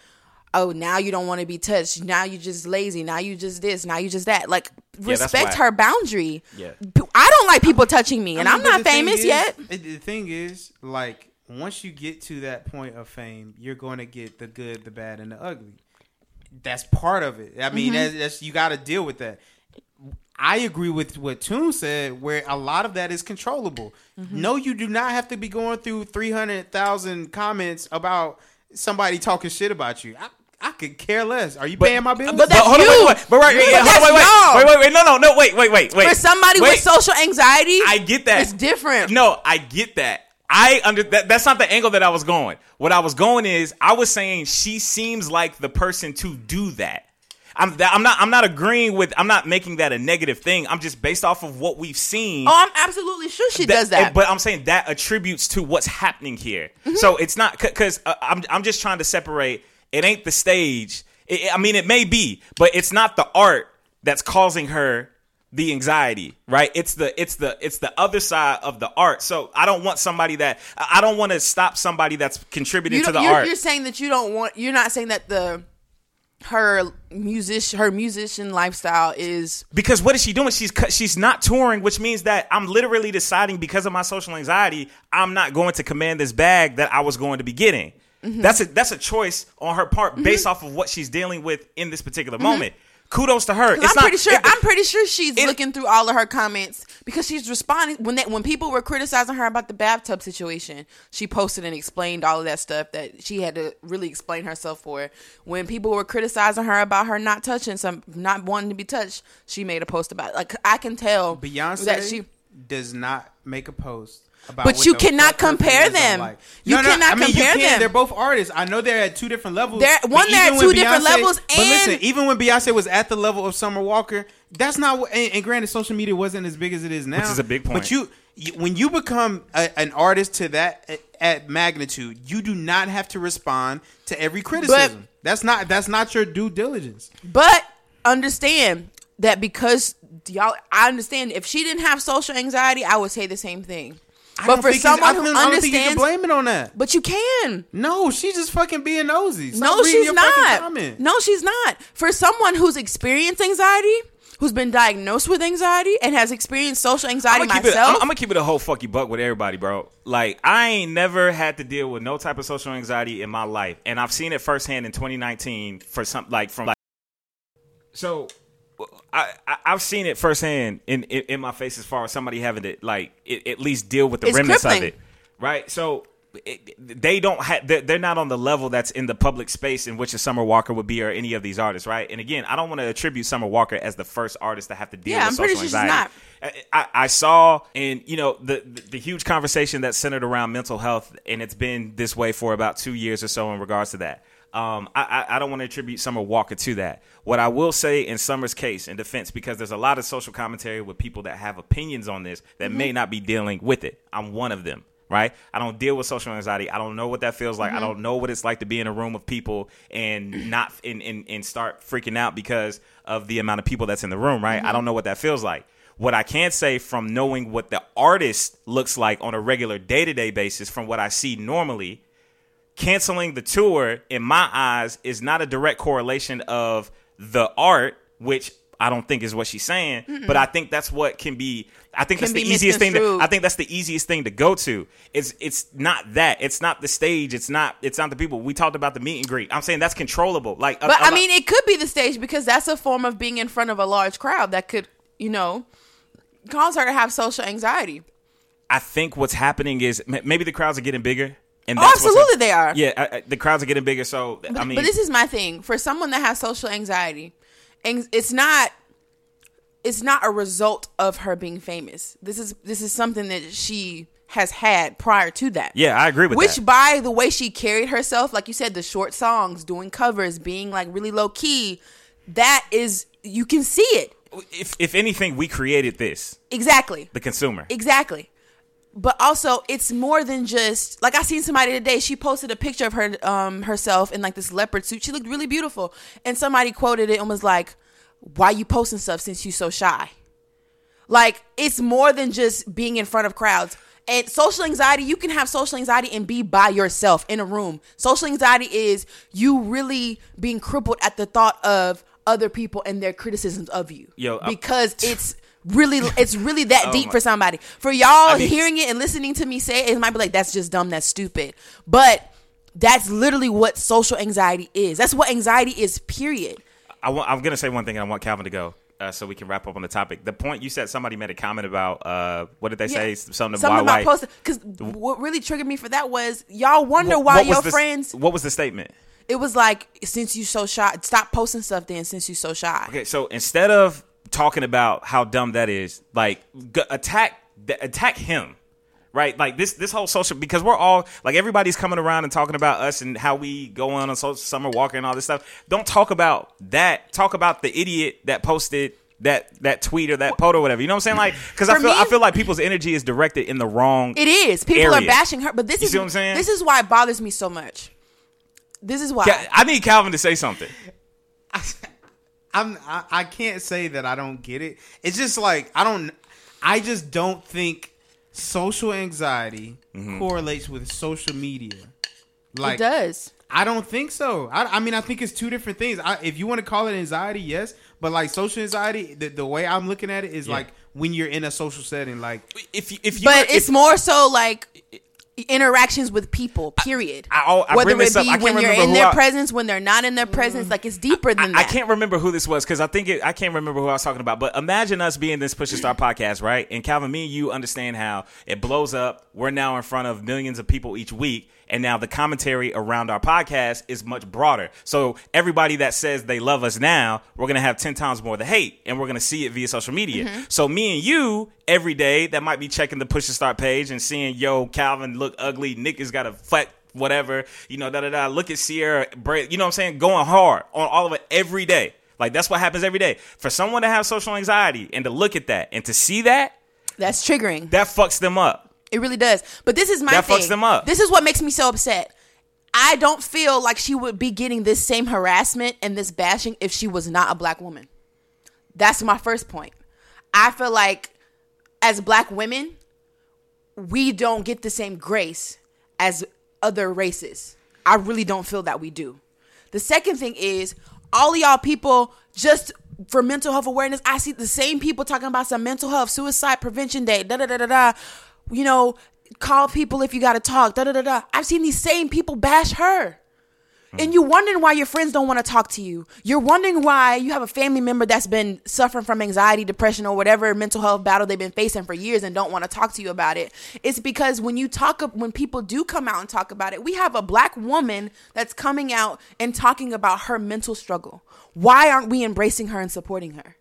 Oh, now you don't want to be touched. Now you just lazy. Now you just this. Now you just that. Like that's respect whack. her boundary. Yeah. P- I don't like people touching me, and I I'm not famous is- yet. it- The thing is, like, once you get to that point of fame, you're going to get the good, the bad, and the ugly. That's part of it. I mean, Mm-hmm. that's, that's you got to deal with that. I agree with what Toon said, where a lot of that is controllable. Mm-hmm. No, you do not have to be going through three hundred thousand comments about somebody talking shit about you. I, I could care less. Are you paying my bills? but that's hold on, you. wait, wait, but right, But hold on, wait, wait, y'all. wait, wait, wait, no, no, no, wait, wait, wait, wait. For somebody wait. with social anxiety, I get that. It's different. No, I get that. I under that. That's not the angle that I was going. What I was going is, I was saying she seems like the person to do that. I'm. That, I'm not. I'm not agreeing with. I'm not making that a negative thing. I'm just based off of what we've seen. oh, I'm absolutely sure she does that. But I'm saying that attributes to what's happening here. Mm-hmm. So it's not because uh, I'm. I'm just trying to separate. It ain't the stage. It- I mean, it may be, but it's not the art that's causing her the anxiety, right? It's the it's the it's the other side of the art. So I don't want somebody that I don't want to stop somebody that's contributing to the you're, art. you're saying that you don't want. You're not saying that the her musician her musician lifestyle is Because what is she doing? She's she's not touring, which means that I'm literally deciding because of my social anxiety, I'm not going to command this bag that I was going to be getting. Mm-hmm. That's a that's a choice on her part mm-hmm. based off of what she's dealing with in this particular mm-hmm. moment. Kudos to her. It's I'm not- pretty sure. it- I'm pretty sure she's it- looking through all of her comments because she's responding when they, when people were criticizing her about the bathtub situation. She posted and explained all of that stuff that she had to really explain herself for. When people were criticizing her about her not touching some, not wanting to be touched, she made a post about. It. Like I can tell Beyonce that she. does not make a post. About But what you cannot compare them. Like. You cannot I mean, compare you can. them. They're both artists. I know they're at two different levels. They're- one, they're at two when different Beyonce- levels, But listen, and- even when Beyonce was at the level of Summer Walker, that's not. What, and, and granted, social media wasn't as big as it is now, Which is a big point. But you, you when you become a, an artist to that at, at magnitude, you do not have to respond to every criticism. that's not. That's not your due diligence. But understand that because y'all, I understand if she didn't have social anxiety, I would say the same thing. I But for think it's- someone who don't- I don't think you can understands, blame it on that. but you can. No, she's just fucking being nosy. Stop no, she's your not. No, she's not. For someone who's experienced anxiety, who's been diagnosed with anxiety, and has experienced social anxiety I'm gonna, keep it, myself, I'm, I'm gonna keep it a whole fucky buck with everybody, bro. Like I ain't never had to deal with no type of social anxiety in my life, and I've seen it firsthand in 2019 for some like from like. So, I, I I've seen it firsthand in, in in my face as far as somebody having to like it, at least deal with the It's remnants crippling. of it, right? So. It, they don't have. They're, they're not on the level that's in the public space in which a Summer Walker would be, or any of these artists, right? And again, I don't want to attribute Summer Walker as the first artist to have to deal Yeah, with I'm pretty social anxiety. not. I, I saw and you know the, the the huge conversation that's centered around mental health and it's been this way for about two years or so in regards to that um, I, I, I don't want to attribute Summer Walker to that. What I will say in Summer's case, in defense, because there's a lot of social commentary with people that have opinions on this that may mm-hmm. not be dealing with it. I'm one of them, right? I don't deal with social anxiety. I don't know what that feels like. I mm-hmm. don't know what it's like to be in a room of people and not and, and, and start freaking out because of the amount of people that's in the room, right? I mm-hmm. don't know what that feels like. What I can say from knowing what the artist looks like on a regular day to day basis from what I see normally, canceling the tour in my eyes is not a direct correlation of the art, which I don't think is what she's saying, but I think that's what can be. I think Can that's the easiest thing. To. I think that's the easiest thing to go to. It's it's not that. It's not the stage. It's not. It's not the people. We talked about the meet and greet. I'm saying that's controllable. Like, a- But a I lot- mean, it could be the stage because that's a form of being in front of a large crowd that could, you know, cause her to have social anxiety. I think what's happening is maybe the crowds are getting bigger. And absolutely they are. Yeah, I, I, the crowds are getting bigger. So But, I mean, but this is my thing for someone that has social anxiety, and it's not. It's not a result of her being famous. This is this is something that she has had prior to that. yeah, I agree with that. Which, that. by the way she carried herself, like you said, the short songs, doing covers, being like really low key, that is you can see it If if anything, we created this, exactly. the consumer. Exactly. But also, it's more than just like I seen somebody today. She posted a picture of her um herself in like this leopard suit. She looked really beautiful, and somebody quoted it and was like, "Why you posting stuff since you so shy?" Like it's more than just being in front of crowds. And social anxiety, you can have social anxiety and be by yourself in a room. Social anxiety is you really being crippled at the thought of other people and their criticisms of you. Yo, I- because it's really it's really that Oh deep my- for somebody. For y'all I mean- hearing it and listening to me say it, it might be like that's just dumb, that's stupid. But that's literally what social anxiety is. That's what anxiety is. Period. I I'm gonna say one thing. and I want Calvin to go. Uh, so we can wrap up on the topic. The point you said, somebody made a comment about uh, what did they say? Something, Something why, about posting because what really triggered me for that was y'all wonder What- why what your the- friends. What was the statement? It was like since you so shy, stop posting stuff. Then since you so shy, Okay, so instead of talking about how dumb that is, like g- attack th- attack him, right? Like this this whole social because we're all like everybody's coming around and talking about us and how we go on a social summer walker and all this stuff. Don't talk about that. Talk about the idiot that posted. That that tweet or that post or whatever, you know what I'm saying? Like, because I feel me- I feel like people's energy is directed in the wrong. it is. People are bashing her, but this You is what I'm saying? this is why it bothers me so much. This is why. I need Calvin to say something. I'm I, I can't say that I don't get it. It's just like I don't I just don't think social anxiety Mm-hmm. correlates with social media. Like it does. I don't think so. I, I mean I think it's two different things. I, if you want to call it anxiety, yes, but like social anxiety, the, the way I'm looking at it is Yeah. like when you're in a social setting, like If you, if you But if- it's more so like interactions with people. Period. I- I- I Whether it up- be I when you're in their I- presence, when they're not in their presence, mm. like it's deeper than I that. can't remember who this was because I think it, I can't remember who I was talking about. But imagine us being this Push to Start podcast, right? And Calvin, me and you understand how it blows up. We're now in front of millions of people each week. And now the commentary around our podcast is much broader. So everybody that says they love us now, we're gonna have ten times more the hate, and we're gonna see it via social media. Mm-hmm. So me and you every day that might be checking the Push to Start page and seeing yo Calvin look ugly, Nick has got a flat whatever, you know, da da da. Look at Sierra, Bra- you know what I'm saying, going hard on all of it every day. Like that's what happens every day. For someone to have social anxiety and to look at that and to see that, That's triggering. that fucks them up. It really does. But this is my That thing. fucks them up. This is what makes me so upset. I don't feel like she would be getting this same harassment and this bashing if she was not a black woman. That's my first point. I feel like as black women, we don't get the same grace as other races. I really don't feel that we do. The second thing is all of y'all people just for mental health awareness. I see the same people talking about some mental health, suicide prevention day, da da da da da. You know, call people if you got to talk, da da da da. I've seen these same people bash her. Hmm. And you're wondering why your friends don't want to talk to you. You're wondering why you have a family member that's been suffering from anxiety, depression, or whatever mental health battle they've been facing for years and don't want to talk to you about it. It's because when you talk, when people do come out and talk about it, we have a black woman that's coming out and talking about her mental struggle. Why aren't we embracing her and supporting her?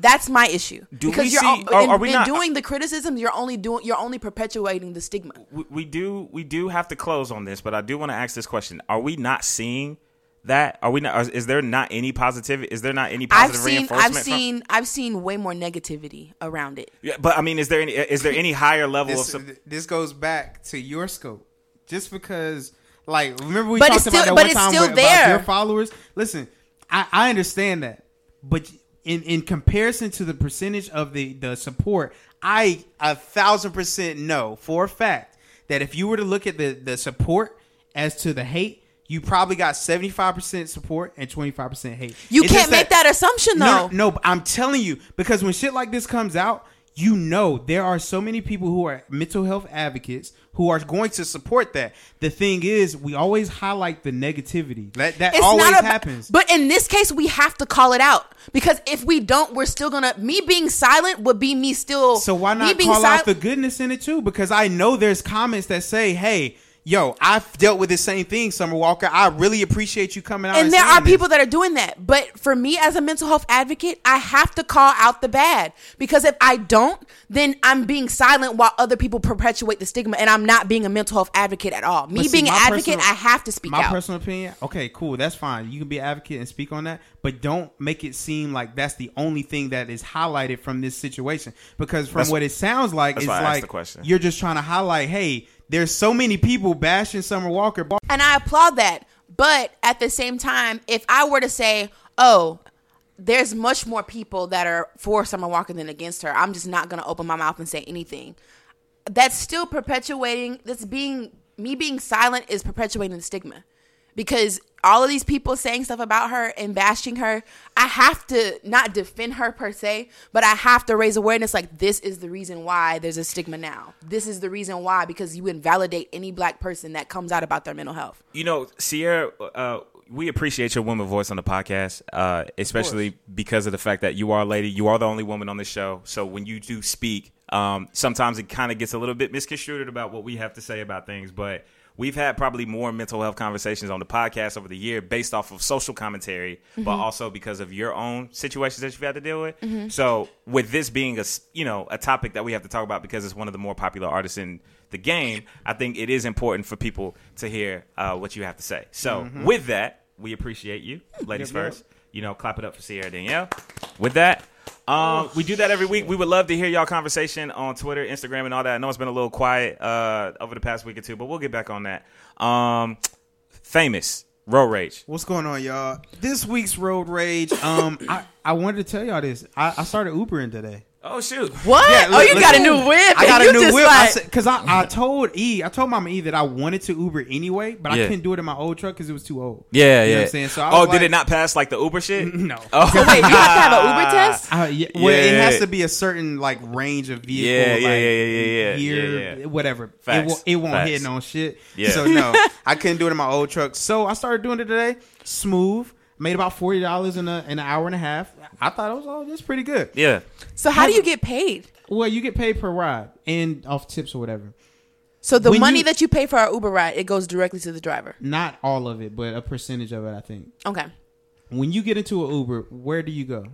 That's my issue. Do because we you're see- al- are- in, are we in not- doing the criticism, you're only doing, you're only perpetuating the stigma. We, we do we do have to close on this, but I do want to ask this question: Are we not seeing that? Are we not? Is there not any positivity? Is there not any positive I've positive seen, reinforcement? I've from- seen, I've seen way more negativity around it. Yeah, but I mean, is there any? Is there any higher level This, of? sup- this goes back to your scope. Just because, like, remember we But talked it's about still- that but one it's time still with- there. about your followers. Listen, I, I understand that, but in in comparison to the percentage of the the support, I a thousand percent know for a fact that if you were to look at the the support as to the hate. You probably got seventy five percent support and twenty five percent hate. You It's can't make that assumption though. no, no, I'm telling you because when shit like this comes out, you know there are so many people who are mental health advocates who are going to support that. The thing is, we always highlight the negativity. That that It's always a, happens. But in this case, we have to call it out because if we don't, we're still gonna. Me being silent would be me still. so why me not being call sil- out the goodness in it too? Because I know there's comments that say, "Hey." Yo, I've dealt with the same thing, Summer Walker. I really appreciate you coming out. And, and there are people this. that are doing that. But for me as a mental health advocate, I have to call out the bad because if I don't, then I'm being silent while other people perpetuate the stigma, and I'm not being a mental health advocate at all. Me see, being an advocate, personal- I have to speak my out. personal opinion okay cool that's fine you can be an advocate and speak on that but don't make it seem like that's the only thing that is highlighted from this situation because from That's- what it sounds like it's why I asked like the question. you're just trying to highlight hey there's so many people bashing summer walker And I applaud that. But at the same time, if I were to say, oh, there's much more people that are for Summer Walker than against her, I'm just not going to open my mouth and say anything. That's still perpetuating, that's being, me being silent is perpetuating the stigma. Because all of these people saying stuff about her and bashing her, I have to not defend her per se, but I have to raise awareness like this is the reason why there's a stigma now. This is the reason why, because you invalidate any black person that comes out about their mental health. You know, Sierra, uh, we appreciate your woman voice on the podcast, uh, especially because of the fact that you are a lady. You are the only woman on the show. So when you do speak, um, sometimes it kind of gets a little bit misconstrued about what we have to say about things. But we've had probably more mental health conversations on the podcast over the year based off of social commentary, but mm-hmm. also because of your own situations that you've had to deal with. Mm-hmm. So with this being a you know a topic that we have to talk about because it's one of the more popular artists in the game, I think it is important for people to hear uh, what you have to say. So mm-hmm. with that, we appreciate you, ladies Yep, yep. first. You know, clap it up for Sierra Danielle. With that, um, we do that every week. We would love to hear y'all conversation on Twitter, Instagram, and all that. I know it's been a little quiet uh, over the past week or two, but we'll get back on that. Um, famous road rage. what's going on y'all this week's road rage um i i wanted to tell y'all this i, I started ubering today Oh shoot! What? Yeah, oh, you look- got a new whip. I got a new just whip. Like, Because I, I, told E, I told Mama E that I wanted to Uber anyway, but Yeah. I couldn't do it in my old truck because it was too old. Yeah, You know yeah. what I'm saying? So I oh, was did like- it not pass like the Uber shit? No. Oh, so wait, you have to have an Uber test? Uh, yeah, well, it has to be a certain like range of vehicle, Yeah, like yeah, yeah, yeah, yeah, year, yeah, yeah. whatever. It, Facts. will, it won't Facts. hit no shit. Yeah. So no, I couldn't do it in my old truck. So I started doing it today. Smooth. Made about forty dollars in a in an hour and a half. I thought it was oh, that's pretty good. yeah. So how do you get paid? Well, you get paid per ride and off tips or whatever. So the When money you- that you pay for our Uber ride, it goes directly to the driver. Not all of it, but a percentage of it. I think. Okay. When you get into an Uber, where do you go?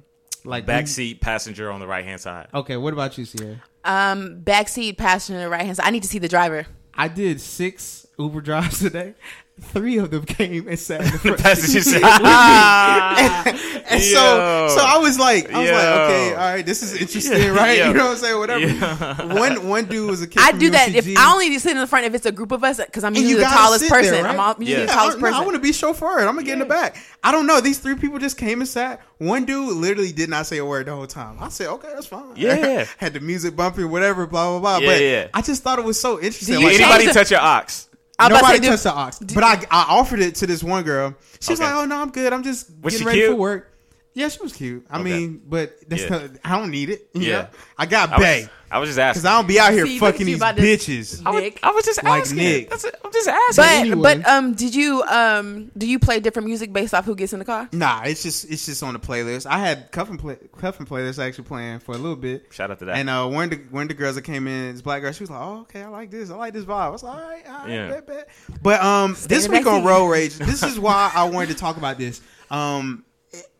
Like when- Back passenger on the right hand side. Okay, what about you, Sierra? Um, backseat passenger, right hand side. I need to see the driver. I did six Uber drives today. Three of them came and sat in the front Passenger seat. side. and so, so I was like, I was like, okay, all right, this is interesting, right? Yo. You know what I'm saying? Whatever. Yeah. One one dude was a kid. I from do that if I only sit in the front if it's a group of us because I'm And usually the tallest sit there, person. right? I'm all, usually Yeah. the tallest I, no, I person. want to be chauffeured. I'm gonna get in the back. I don't know. These three people just came and sat. One dude literally did not say a word the whole time. I said, okay, that's fine. Yeah. Had the music bumping, whatever, blah blah blah. Yeah, but yeah. I just thought it was so interesting. Do you Like, Did anybody the- touch your ox? I'm Nobody say, touched the ox, but I I offered it to this one girl. She was Okay. like, "Oh no, I'm good. I'm just Was getting she ready cute? for work." Yeah, she was cute. I Okay. mean, but that's Yeah. not, I don't need it. You Yeah. know? I got I was, Bay I was just asking. because I don't be out here See, fucking these about to- bitches. I was, I was just Like asking. Nick. That's it. I'm just asking. But anyway. but um, did you um do you play different music based off who gets in the car? Nah, it's just it's just on the playlist. I had cuffing play, cuffing playlist actually playing for a little bit. Shout out to that. And uh, one of the one of the girls that came in, this black girl, she was like, "Oh, okay, I like this. I like this vibe." I was like, "All right, all right, Yeah. bet, bet." But um, this week on backseat. Road Rage, this is why I wanted to talk about this. Um, it-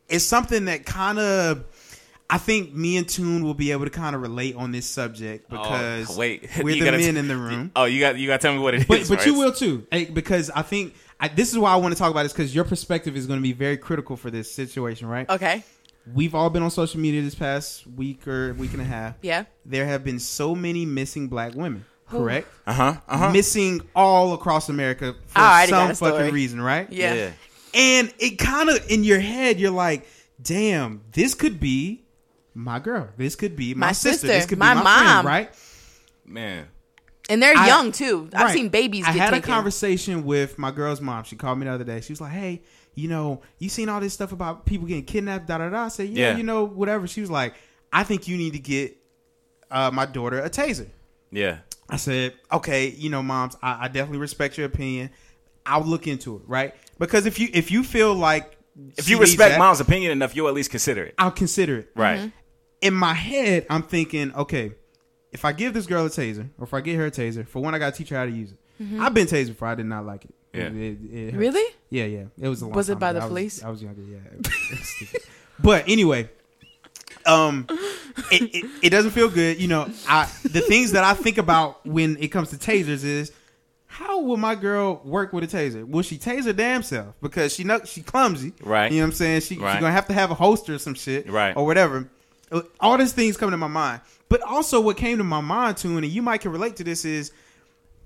it's something that kind of. I think me and Tune will be able to kind of relate on this subject because oh, wait, we're You the gotta- men in the room. Oh, you got you got to tell me what it is. But but right? you will too, because I think I, this is why I want to talk about this because your perspective is going to be very critical for this situation, right? Okay. We've all been on social media this past week or week and a half. Yeah. There have been so many missing black women, correct? Uh huh. Uh huh. Missing all across America for some got a story. fucking reason, right? Yeah. And it kind of in your head, you're like, "Damn, this could be my girl. This could be my, My sister. sister, This could my be my friend, mom." right?" Man. And they're I- young too. I've Right. seen babies I get had taken. a conversation with my girl's mom. She called me the other day. She was like, "Hey, you know, you seen all this stuff about people getting kidnapped?" Da da da. I said, "Yeah, Yeah. you know, whatever." She was like, "I think you need to get uh, my daughter a taser." Yeah. I said, "Okay, you know, moms, I, I definitely respect your opinion. I'll look into it, right? Because if you if you feel like If you respect that, mom's opinion enough, you'll at least consider it. I'll consider it." Right. in my head, I'm thinking, okay, if I give this girl a taser, or if I get her a taser, for one, I got to teach her how to use it. I've been tasered before. I did not like it. Yeah. It- it- it. Really? Yeah, yeah. It was a long Was it by ago. the I was- police? I was younger. Yeah. It was stupid. but anyway, um, it, it, it doesn't feel good. You know, I the things that I think about when it comes to tasers is. How will my girl work with a taser? Will she taser damn self because she know she clumsy, Right. You know what I'm saying? She, She's Right. gonna have to have a holster or some shit, Right. Or whatever. All these things come to my mind, but also what came to my mind too, and you might can relate to this is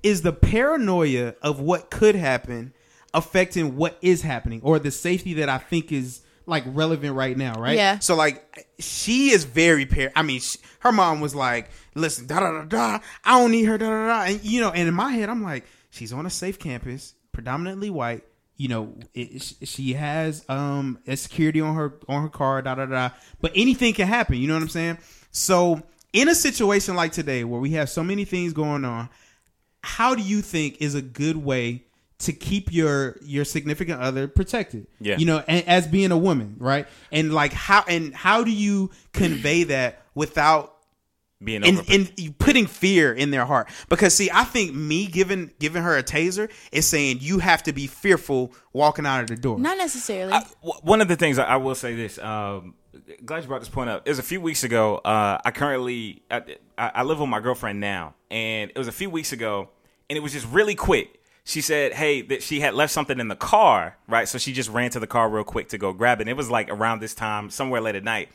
is the paranoia of what could happen affecting what is happening or the safety that I think is like relevant right now, right? Yeah. So like she is very par. I mean, she, her mom was like, "Listen, da da da da. I don't need her, da da da." And you know, and in my head, I'm like, she's on a safe campus, predominantly white. You know, it, she has um a security on her on her car, da da da. But anything can happen. You know what I'm saying? So in a situation like today, where we have so many things going on, how do you think is a good way to keep your your significant other protected Yeah. you know and, as being a woman right and like how and how do you convey that without Being and, and putting fear in their heart because see i think me giving giving her a taser is saying you have to be fearful walking out of the door Not necessarily. I- w- one of the things I, I will say this. Um, glad you brought this point up. It was a few weeks ago. Uh, I currently I, I I live with my girlfriend now, and it was a few weeks ago, and it was just really quick. She said, "Hey, that she had left something in the car, right? So she just ran to the car real quick to go grab it. And it was like around this time, somewhere late at night.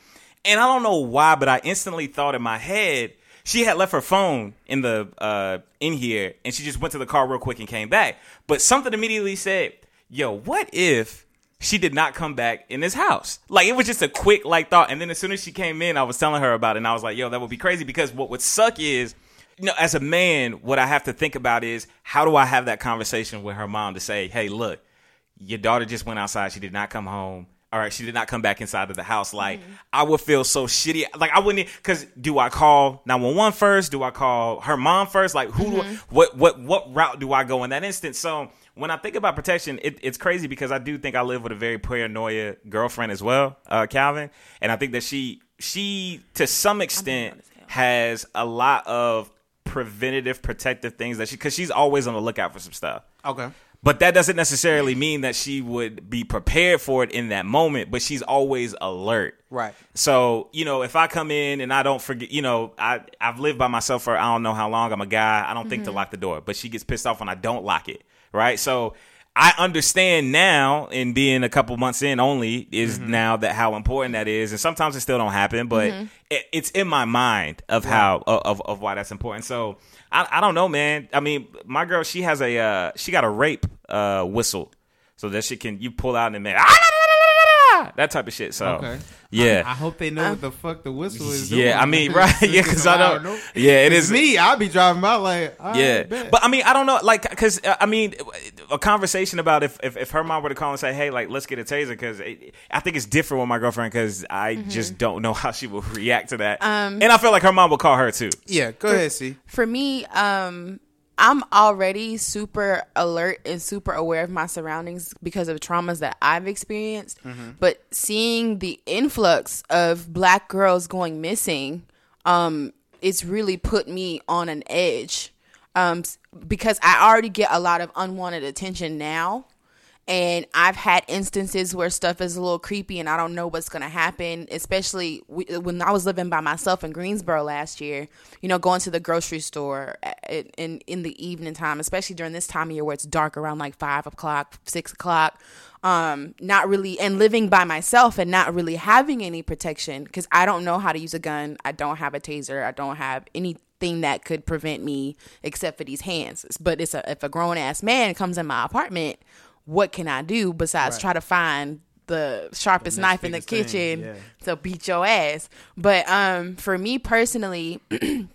And I don't know why, but I instantly thought in my head." She had left her phone in the uh, in here, and she just went to the car real quick and came back. But something immediately said, "Yo, what if she did not come back in this house. Like it was just a quick like thought. And then as soon as she came in, I was telling her about it, and I was like, "Yo, that would be crazy." Because what would suck is, you know, as a man, what I have to think about is how do I have that conversation with her mom to say, "Hey, look, your daughter just went outside. She did not come home." All right, she did not come back inside of the house. Like Mm-hmm. I would feel so shitty. Like I wouldn't because do I call 911 first? Do I call her mom first? Like who? Do I, Mm-hmm. what what what route do I go in that instance? So when I think about protection, it, it's crazy because I do think I live with a very paranoia girlfriend as well, uh, Calvin, and I think that she she to some extent has a lot of preventative protective things that she because she's always on the lookout for some stuff. Okay. But that doesn't necessarily mean that she would be prepared for it in that moment, but she's always alert. Right. So, you know, if I come in and I don't forget, you know, I, I've lived by myself for I don't know how long. I'm a guy. I don't think to mm-hmm. lock the door, but she gets pissed off when I don't lock it. Right. So I understand now, in being a couple months in only, is now that how important that is. And sometimes it still don't happen, but it, it's in my mind of how, of, of why that's important. So I, I don't know, man. I mean, my girl, she has a, uh, she got a rape uh, whistle so that she can, you pull out and then, that type of shit. So, Okay. yeah. I hope they know what the fuck the whistle is. doing. Yeah, I mean, right? Yeah, because I don't. know. Yeah, It's me. I'll be driving by like, all right, Yeah, bet. but I mean, I don't know, like, because uh, I mean, a conversation about if, if if her mom were to call and say, "Hey, like, let's get a taser," because I think it's different with my girlfriend because I just don't know how she will react to that, um, and I feel like her mom will call her too. yeah, go ahead, see. for me, um, I'm already super alert and super aware of my surroundings because of traumas that I've experienced. But seeing the influx of black girls going missing, um, it's really put me on an edge. Um, because I already get a lot of unwanted attention now and I've had instances where stuff is a little creepy and I don't know what's going to happen, especially when I was living by myself in Greensboro last year, you know, going to the grocery store in, in the evening time, especially during this time of year where it's dark around like five o'clock, six o'clock. Um, not really, and living by myself and not really having any protection because I don't know how to use a gun. I don't have a taser. I don't have anything that could prevent me except for these hands. But it's a, if a grown ass man comes in my apartment, what can I do besides try to find the sharpest knife in the kitchen yeah. to beat your ass? But um, for me personally,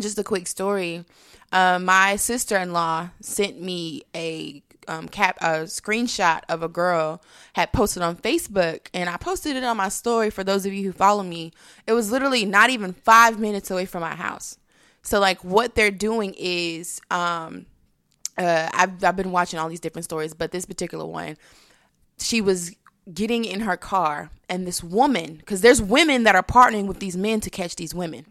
just a quick story. Uh, my sister in law sent me a um, cap a screenshot of a girl had posted on Facebook, and I posted it on my story for those of you who follow me. It was literally not even five minutes away from my house. So like what they're doing is um, uh, I've I've been watching all these different stories, but this particular one, she was getting in her car, and this woman, because there's women that are partnering with these men to catch these women,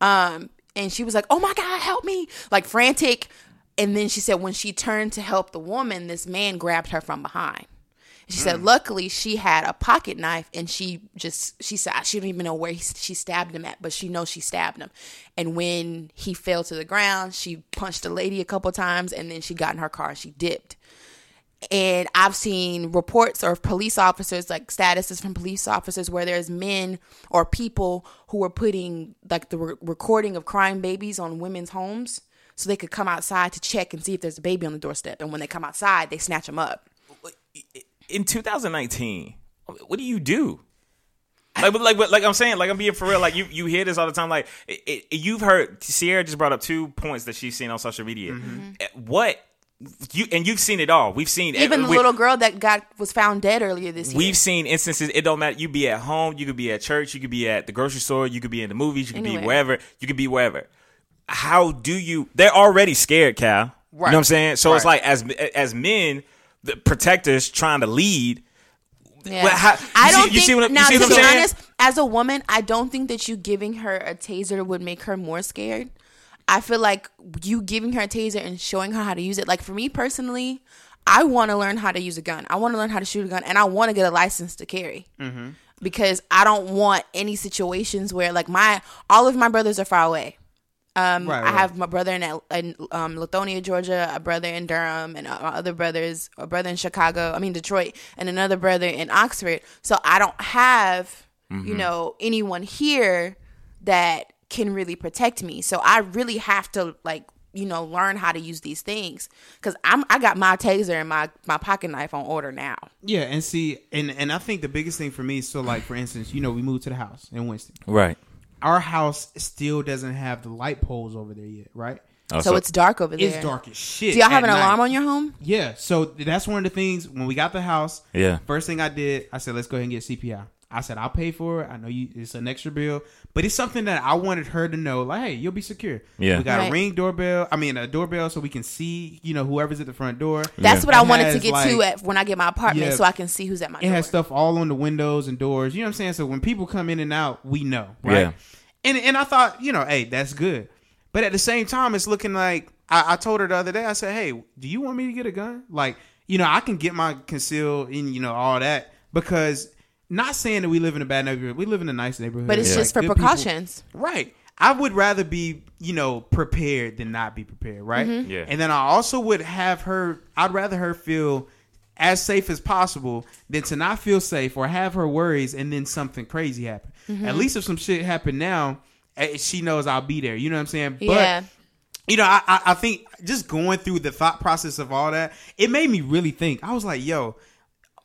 um, and she was like, "Oh my God, help me!" Like frantic, and then she said when she turned to help the woman, this man grabbed her from behind. She said, mm. luckily, she had a pocket knife, and she just she said she didn't even know where he, she stabbed him at, but she knows she stabbed him. And when he fell to the ground, she punched the lady a couple times, and then she got in her car and she dipped. And I've seen reports of police officers, like statuses from police officers, where there's men or people who are putting like the re- recording of crying babies on women's homes so they could come outside to check and see if there's a baby on the doorstep. And when they come outside, they snatch them up. In 2019, what do you do? Like, like, like I'm saying, like I'm being for real. Like you, you hear this all the time. Like it, it, you've heard Sierra just brought up two points that she's seen on social media. Eh, What you and you've seen it all. We've seen Mm-hmm. Even the we- little girl that got was found dead earlier this year. We've seen instances. It don't matter. You be at home. You could be at church. You could be at the grocery store. You could be in the movies. You could be wherever. You could be wherever. How do you? They're already scared, Cal. You know what I'm saying? So it's like as as men, the protectors trying to lead. Yeah. Well, how- I don't see- you think. see what- you now, see to be saying? honest, as a woman, I don't think that you giving her a taser would make her more scared. I feel like you giving her a taser and showing her how to use it. Like for me personally, I want to learn how to use a gun. I want to learn how to shoot a gun, and I want to get a license to carry. Mm-hmm. Because I don't want any situations where like my all of my brothers are far away. Um, Right, I have my brother in, Al- in um, Lithonia, Georgia, a brother in Durham, and uh, my other brothers, a brother in Chicago, I mean Detroit, and another brother in Oxford. So I don't have, Mm-hmm. you know, anyone here that can really protect me. So I really have to like you know learn how to use these things because i'm i got my taser and my my pocket knife on order now Yeah, and see, and and I think the biggest thing for me is so like for instance, you know, we moved to the house in Winston. Right. Our house still doesn't have the light poles over there yet, right? Oh, so, it's dark over there It's dark as shit. do y'all have an night. alarm on your home Yeah, so that's one of the things when we got the house. Yeah. First thing I did, I said, let's go ahead and get CPI. I said, I'll pay for it. I know you it's an extra bill, but it's something that I wanted her to know, like, hey, you'll be secure. Yeah. We got Right. a ring doorbell. I mean, a doorbell so we can see, you know, whoever's at the front door. that's Yeah. what i It wanted to has, get to at, when i get my apartment Yeah. so i can see who's at my It door has stuff all on the windows and doors. You know what I'm saying? So when people come in and out, we know, right? Yeah. And and I thought, you know, hey, that's good. But at the same time, it's looking like I, I told her the other day. I said, hey, do you want me to get a gun? Like, you know, I can get my conceal and you know all that because not saying that we live in a bad neighborhood. We live in a nice neighborhood. but it's Yeah. just for Good people. precautions Right. I would rather be, you know, prepared than not be prepared, right? Mm-hmm. Yeah. And then I also would have her I'd rather her feel as safe as possible than to not feel safe or have her worries and then something crazy happen. Mm-hmm. At least if some shit happen now, eh, she knows I'll be there. You know what I'm saying? yeah you know, I, I I think just going through the thought process of all that, it made me really think. I was like, yo,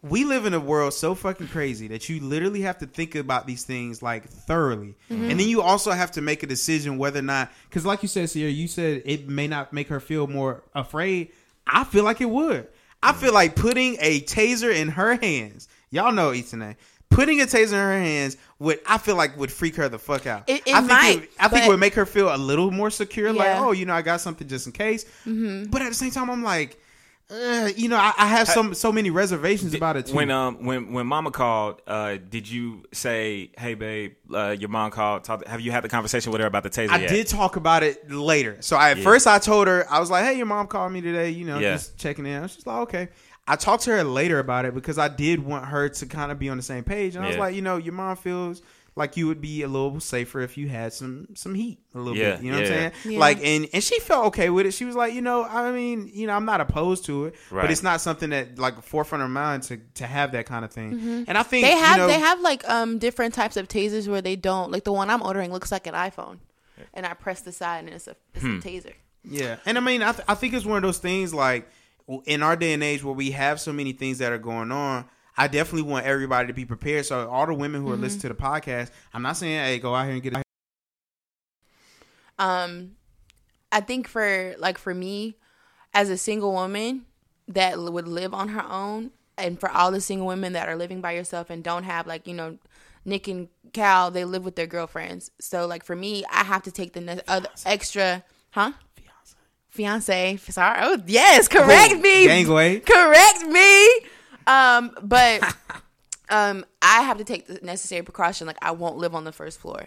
we live in a world so fucking crazy that you literally have to think about these things like thoroughly, Mm-hmm. and then you also have to make a decision whether or not, because like you said, Sierra, you said it may not make her feel more afraid. I feel like it would. I feel like putting a taser in her hands. Y'all know Ethan. Putting a taser in her hands would I feel like would freak her the fuck out. It- it I think might, it, I think it would make her feel a little more secure. Like, Yeah. Mm-hmm. oh, you know, I got something just in case. But at the same time, I'm like, uh, you know, I, I have some so many reservations about it too. When um when when Mama called, uh, did you say, "Hey, babe, uh, your mom called"? Talk, have you had the conversation with her about the taser? I yet? did talk about it later. So I, at first I told her I was like, "Hey, your mom called me today. You know, Yeah. just checking in." She's like, "Okay." I talked to her later about it because I did want her to kind of be on the same page, and I was like, you know, your mom feels like you would be a little safer if you had some some heat a little Yeah, bit. You know what. I'm saying? Yeah. Like, and and she felt okay with it. She was like, you know, I mean, you know, I'm not opposed to it, Right. but it's not something that like forefront of mind to to have that kind of thing. And I think Mm-hmm. they have you know, they have like um different types of tasers where they don't like the one i'm ordering looks like an iphone and i press the side and it's a it's Hmm. a taser Yeah, and I mean, I, th- I think it's one of those things like in our day and age where we have so many things that are going on. I definitely want everybody to be prepared. So all the women who are listening to the podcast, I'm not saying, hey, go out here and get. A- um i think for like for me as a single woman that would live on her own and for all the single women that are living by yourself and don't have like you know nick and cal they live with their girlfriends. So like for me i have to take the ne- other extra huh? Fiance. Sorry. Oh yes. Correct me. Gangway. correct me um but um i have to take the necessary precaution. Like i won't live on the first floor.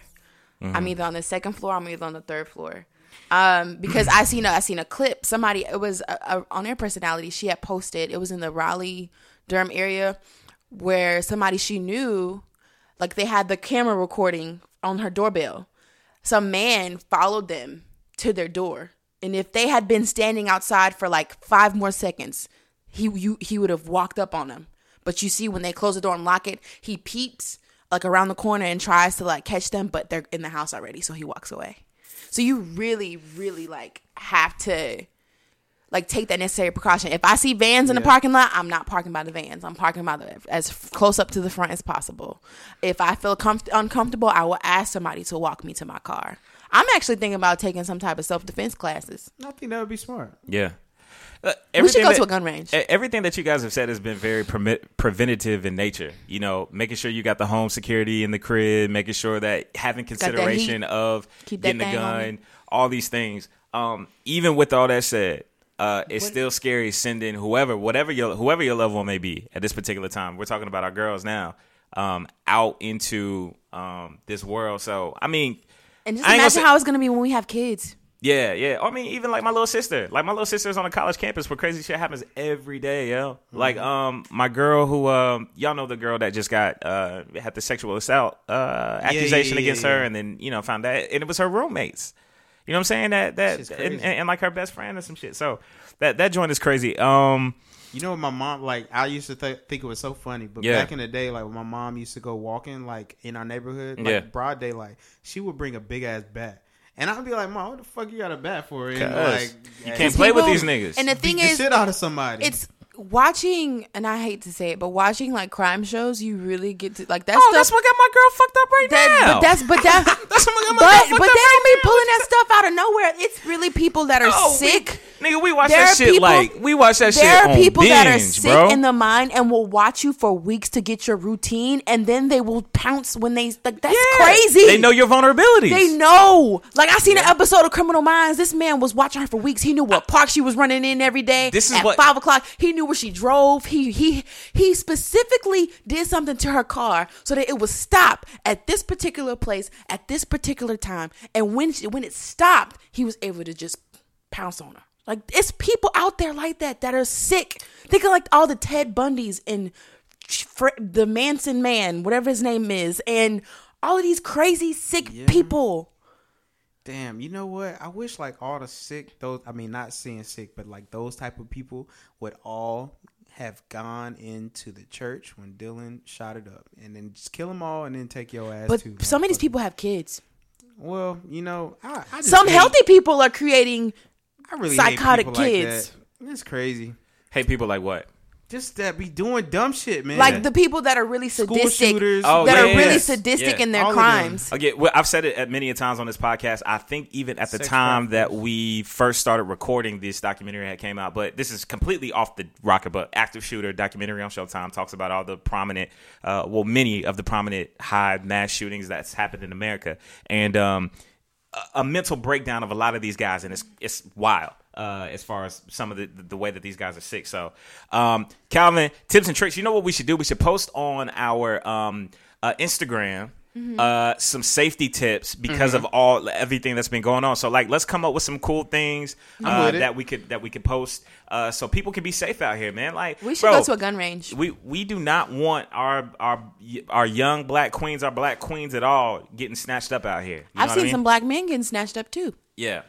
I'm either on the second floor i'm either on the third floor. Um because i seen a i seen a clip. Somebody it was a, a, on their personality she had posted it was in the raleigh durham area where somebody she knew like they had the camera recording on her doorbell. Some man followed them to their door. And if they had been standing outside for like five more seconds he you, he would have walked up on them. But you see when they close the door and lock it he peeps like around the corner and tries to like catch them but they're in the house already so he walks away. So you really really like have to like take that necessary precaution. If i see vans in the parking lot i'm not parking by the vans. I'm parking by the as close up to the front as possible. If i feel comf- uncomfortable i will ask somebody to walk me to my car. I'm actually thinking about taking some type of self-defense classes. I think that would be smart. Yeah. Uh, we should everything go that- to a gun range Everything that you guys have said has been very permit, preventative in nature. You know, making sure you got the home security in the crib, making sure that having consideration heat. of Keep getting a gun, all these things. Um, even with all that said, uh, it's still scary sending whoever, whatever your whoever your loved one may be at this particular time. We're talking about our girls now, um, out into um, this world. So, I mean, and just I imagine say- how it's gonna be when we have kids yeah, yeah. I mean, even like my little sister. Like my little sister's on a college campus where crazy shit happens every day, yo. Like um my girl who um y'all know the girl that just got uh had the sexual assault uh accusation yeah, against yeah, her yeah. and then, you know, found that and it was her roommates. You know what I'm saying? That that and, and, and, like her best friend or some shit. So that that joint is crazy. Um You know what my mom like? I used to th- think it was so funny, but Yeah. back in the day, like when my mom used to go walking, like in our neighborhood, like Yeah. broad daylight, she would bring a big ass bat, And I'd be like, "Mom, what the fuck you got a bat for?" And 'Cause like, you can't play with these niggas. And the beat thing the is, shit out of somebody. it's watching, and I hate to say it, but watching like crime shows, you really get to like that oh, stuff. that's what got my girl fucked up right that, now. but that's but that. that's what got my But girl but fucked they up don't right be pulling that stuff out of nowhere. It's really people that are Oh, we- sick. Nigga, we watch There that shit people- like we watch that shit there are people binge, that are sick bro. in the mind and will watch you for weeks to get your routine, and then they will pounce when they like that's Yeah. crazy. They know your vulnerabilities. They know. Like I seen an episode of Criminal Minds. This man was watching her for weeks. He knew what park she was running in every day. This is at what- five o'clock. He knew where she drove. He he he specifically did something to her car so that it would stop at this particular place at this particular time. And when she, when it stopped, he was able to just pounce on her. Like it's people out there like that that are sick. Think of like all the Ted Bundys and Fr- the Manson man, whatever his name is, and all of these crazy sick people. Damn, you know what? I wish like all the sick those I mean not saying sick, but like those type of people would all have gone into the church when Dylan shot it up and then just kill them all and then take your ass But too. some of these people have kids. Well, you know, I, I Some hate- healthy people are creating I really psychotic hate people kids. Like that. It's crazy. Hate people like what? Just that be doing dumb shit, man. like the people that are really sadistic, shooters. Oh, that yeah, are yeah, really yes. sadistic Yeah. in their All of them. crimes. Okay, well, I've said it at many a times on this podcast. I think even at the Sex time that we first started recording this documentary had came out, but this is completely off the rocker. But active shooter documentary on Showtime talks about all the prominent, uh, well, many of the prominent high mass shootings that's happened in America, and um, a, mental breakdown of a lot of these guys, and it's it's wild. Uh, as far as some of the the way that these guys are sick, so um, Calvin, tips and tricks. You know what we should do? We should post on our um, uh, Instagram uh, some safety tips because of all everything that's been going on. So like, let's come up with some cool things uh, that we could that we could post uh, so people can be safe out here, man. Like We should bro, go to a gun range. we we do not want our our our young black queens, our black queens at all, getting snatched up out here. You I've seen I mean? some black men getting snatched up too. Yeah.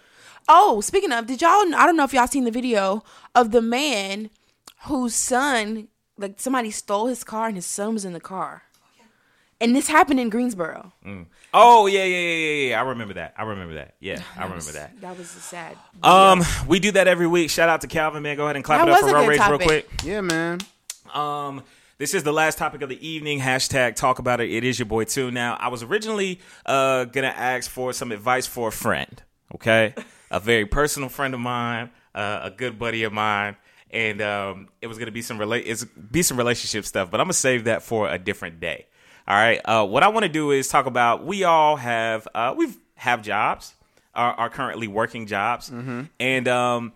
Oh, speaking of, did y'all? I don't know if y'all seen the video of the man whose son, like somebody stole his car and his son was in the car, and this happened in Greensboro. Oh yeah, yeah, yeah, yeah, yeah. I remember that. I remember that. Yeah, I remember that. That was sad. Um, we do that every week. Shout out to Calvin, man. Go ahead and clap That it up for a Road good Rage real quick. yeah, man. Um, this is the last topic of the evening. Hashtag talk about it. It is your boy too. Now, I was originally uh gonna ask for some advice for a friend. Okay, a very personal friend of mine, uh, a good buddy of mine, and um, it was gonna be some relate, it's be some relationship stuff. But I'm gonna save that for a different day. All right. Uh, what I want to do is talk about. We all have uh, we've jobs, are, are currently working jobs, and um,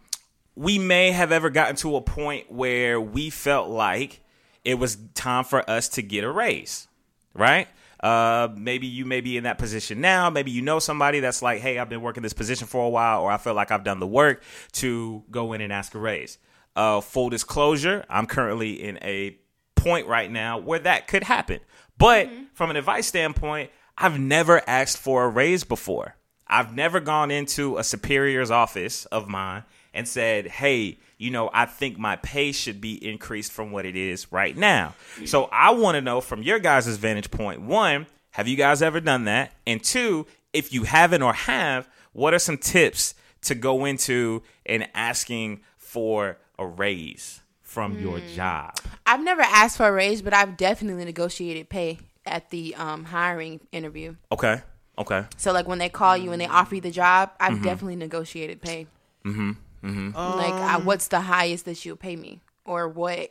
we may have ever gotten to a point where we felt like it was time for us to get a raise, right? Uh, maybe you may be in that position now. Maybe you know somebody that's like, hey, I've been working this position for a while, or I feel like I've done the work to go in and ask a raise. Uh, full disclosure, I'm currently in a point right now where that could happen. But mm-hmm. from an advice standpoint, I've never asked for a raise before. I've never gone into a superior's office of mine and said, hey, you know, I think my pay should be increased from what it is right now. So I want to know from your guys' vantage point one, have you guys ever done that? And two, if you haven't or have, what are some tips to go into in asking for a raise from your job? I've never asked for a raise, but I've definitely negotiated pay at the um, hiring interview. Okay. Okay. So like when they call you and they offer you the job, I've Mm-hmm. definitely negotiated pay. Mm-hmm. Mm-hmm. Like I, what's the highest that you'll pay me, or what?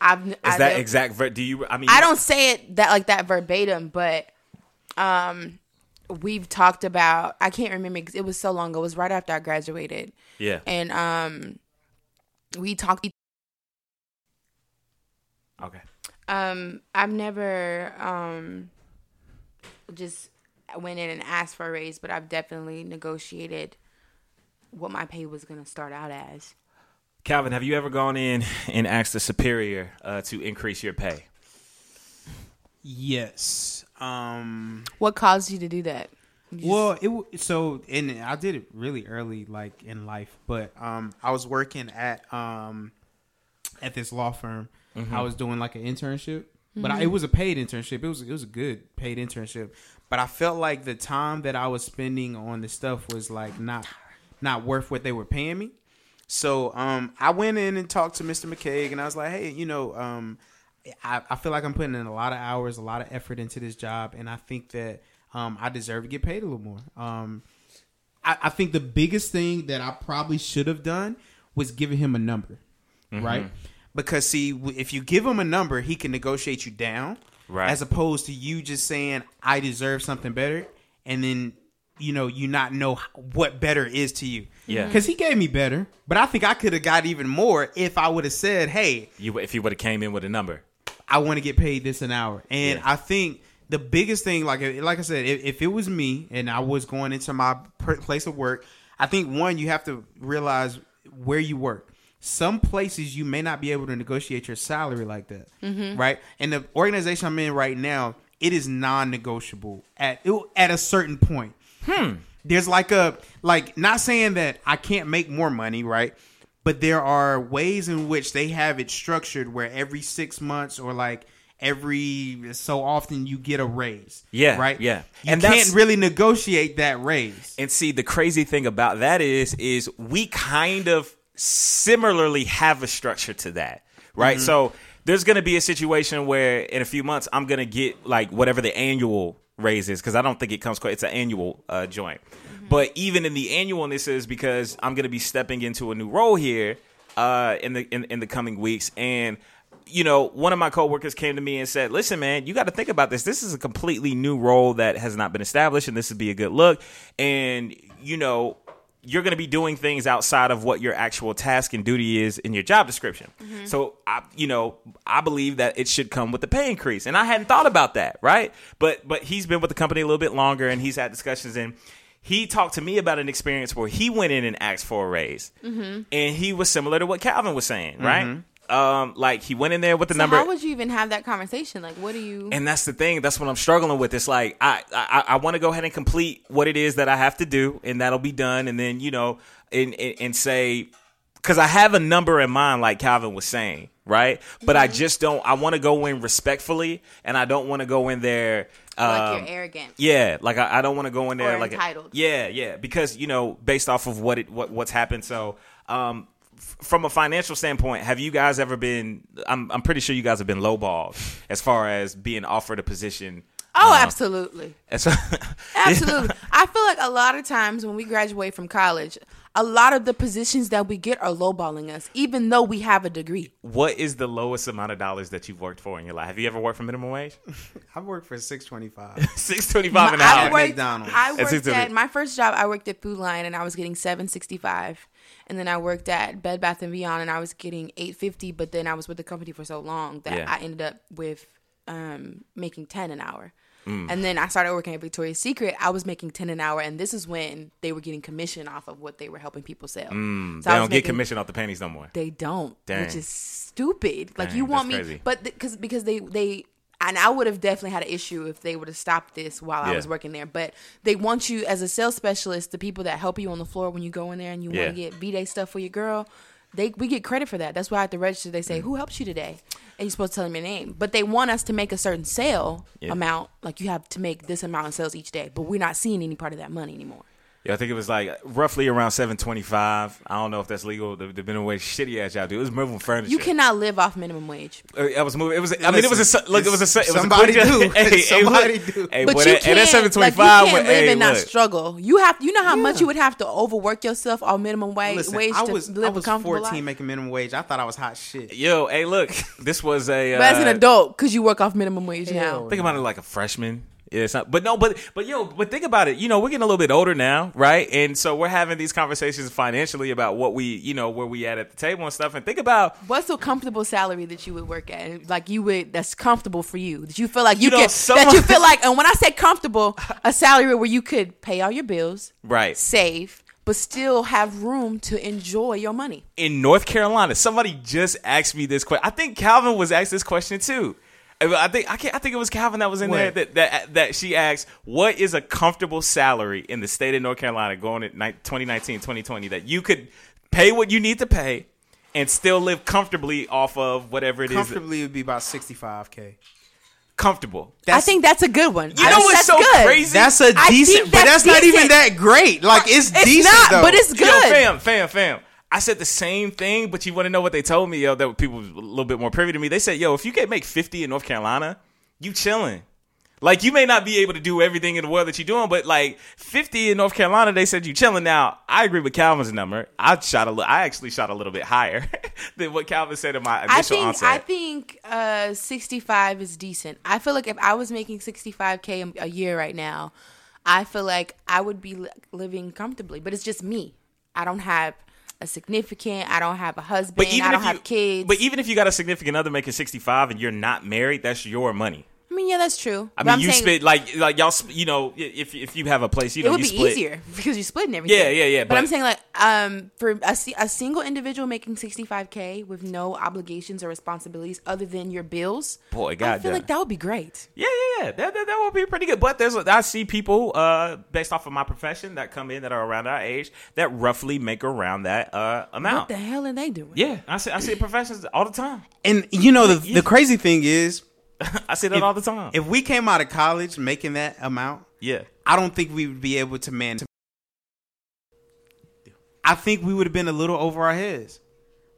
I've Is I, that exact? Ver- do you? I mean, I don't say it that like that verbatim, but um, we've talked about. I can't remember. 'cause It was so long ago. It was right after I graduated, Yeah. and um, we talked. Okay. Um, I've never um just went in and asked for a raise, but I've definitely negotiated what my pay was gonna start out as. Calvin, have you ever gone in and asked a superior uh, to increase your pay? Yes. Um. What caused you to do that? You just- Well, it so and I did it really early, like in life. But um, I was working at um, at this law firm. I was doing like an internship, but I, it was a paid internship. It was it was a good paid internship. But I felt like the time that I was spending on the stuff was like not not worth what they were paying me. So um, I went in and talked to Mr. McCaig, and I was like, hey, you know, um, I, I feel like I'm putting in a lot of hours, a lot of effort into this job, and I think that um, I deserve to get paid a little more. Um, I, I think the biggest thing that I probably should have done was giving him a number, right? Because see, if you give him a number, he can negotiate you down, Right. As opposed to you just saying I deserve something better, and then you know you not know what better is to you. Yeah. because he gave me better, but I think I could have got even more if I would have said, "Hey, You if you would have came in with a number. I want to get paid this an hour. And Yeah. I think the biggest thing, like uh, like I said, if, if it was me and I was going into my per- place of work, I think one you have to realize where you work. Some places you may not be able to negotiate your salary like that, mm-hmm. right? And the organization I'm in right now, it is non-negotiable at at a certain point. Hmm. There's like a like not saying that I can't make more money, right? But there are ways in which they have it structured where every six months or like every so often you get a raise. Yeah, Right? yeah. You And can't really negotiate that raise. And see, the crazy thing about that is, is we kind of similarly have a structure to that, right? Mm-hmm. So there's going to be a situation where in a few months I'm going to get like whatever the annual raise is because I don't think it comes quite. It's an annual uh, joint, but even in the annualness is because I'm going to be stepping into a new role here uh, in the in, in the coming weeks and. You know, one of my coworkers came to me and said, "Listen, man, you got to think about this. This is a completely new role that has not been established, and this would be a good look. And you know, you're going to be doing things outside of what your actual task and duty is in your job description. Mm-hmm. So, I, you know, I believe that it should come with the pay increase, and I hadn't thought about that, right? But but he's been with the company a little bit longer, and he's had discussions, and he talked to me about an experience where he went in and asked for a raise, mm-hmm. and he was similar to what Calvin was saying, right? Mm-hmm. Um, like he went in there with the So number. how would you even have that conversation? Like, what do you? And that's the thing. That's what I'm struggling with. It's like I I, I want to go ahead and complete what it is that I have to do, and that'll be done. And then you know, and and, and say because I have a number in mind, like Calvin was saying, right? But I just don't. I want to go in respectfully, and I don't want to go in there. like um, you're arrogant. yeah, like I, I don't want to go in there Or like entitled. yeah, yeah, because you know, based off of what it what what's happened. So, um, from a financial standpoint, have you guys ever been? I'm I'm pretty sure you guys have been lowballed as far as being offered a position. Oh, uh, absolutely. as- Absolutely. I feel like a lot of times when we graduate from college, a lot of the positions that we get are lowballing us, even though we have a degree. what is the lowest amount of dollars that you've worked for in your life? Have you ever worked for minimum wage? I've worked for six twenty five. Six twenty five an I hour. worked, McDonald's. I worked it, at my first job. I worked at Food Lion and I was getting seven sixty five, and then I worked at Bed Bath and Beyond and I was getting eight fifty. But then I was with the company for so long that Yeah. I ended up with um, making ten an hour. Mm. And then I started working at Victoria's Secret. I was making ten an hour, and this is when they were getting commission off of what they were helping people sell. So Mm. They I don't was get making- commission off the panties no more. they don't, Dang. which is stupid. Like Dang, you want me, crazy. but because because they they and I would have definitely had an issue if they would have stopped this while I was working there. But they want you as a sales specialist, the people that help you on the floor when you go in there and you Yeah. want to get b day stuff for your girl. They we get credit for that. That's why at the register they Mm. say who helps you today, and you're supposed to tell them your name. But they want us to make a certain sale Yeah. amount, like you have to make this amount of sales each day. But we're not seeing any part of that money anymore. Yeah, I think it was like roughly around seven twenty five. I don't know if that's legal. The, the minimum wage shitty ass job, dude. It was moving furniture. You cannot live off minimum wage. Uh, I was moving. It was. I mean, it was a. Look, it was a. It was somebody a do. job. Hey, hey, Somebody look. do. Hey, But boy, you that, can't, and that seven twenty like, you can't live hey, and not look. struggle. You have, you know how much you would have to overwork yourself on minimum wage, Listen, wage I to was live I a was fourteen life. making minimum wage. I thought I was hot shit. Yo, hey, look. This was a. Uh, But as an adult, because you work off minimum wage now. Think about it like a freshman. Yeah, it's not, but no, but but yo, but think about it. You know, we're getting a little bit older now, right? And so we're having these conversations financially about what we, you know, where we at at the table and stuff. And think about What's a comfortable salary that you would work at? Like you would, that's comfortable for you. That you feel like you, You know, can, someone- that you feel like, and when I say comfortable, a salary where you could pay all your bills, right save, but still have room to enjoy your money. in North Carolina. Somebody just asked me this question. I think Calvin was asked this question too. I think I can't. I think it was Calvin that was in there that, that that she asked, "What is a comfortable salary in the state of North Carolina going at 2019, 2020 that you could pay what you need to pay and still live comfortably off of whatever it is?" Comfortably, it would be about sixty five k. comfortable. I think that's a good one. You I know think what's that's so good. crazy? That's a I decent, think but that's that's not even decent. that great. Like it's, It's decent not, though. but it's good. Yo, fam, fam, fam. I said the same thing, but you want to know what they told me, yo, that people a little bit more privy to me. They said, yo, if you can't make 50 in North Carolina, you chilling. Like, you may not be able to do everything in the world that you're doing, but like 50 in North Carolina, they said you chilling. Now, I agree with Calvin's number. I shot a li- I actually shot a little bit higher than what Calvin said in my initial I think onset. I think uh, 65 is decent. I feel like if I was making 65k a year right now, I feel like I would be li- living comfortably. But it's just me. I don't have a significant. I don't have a husband. but even I don't if you, have kids. but even if you got a significant other making 65 and you're not married, that's your money. I mean, yeah, that's true. I But mean, I'm you saying split like like y'all, sp- you know, if if you have a place, you It would you be split. easier because you're splitting everything. Yeah, yeah, yeah, But, but- I'm saying like, um, for a, a single individual making 65k with no obligations or responsibilities other than your bills, Boy, God, I goddamn. feel like that would be great. Yeah, yeah, yeah. That, that, that would be pretty good. But there's I see people uh based off of my profession that come in that are around our age that roughly make around that uh amount. What the hell are they doing? Yeah, I see I see professions all the time. and you know the Yeah. the crazy thing is, I see that if, all the time. if we came out of college making that amount, yeah. I don't think we would be able to manage. I think we would have been a little over our heads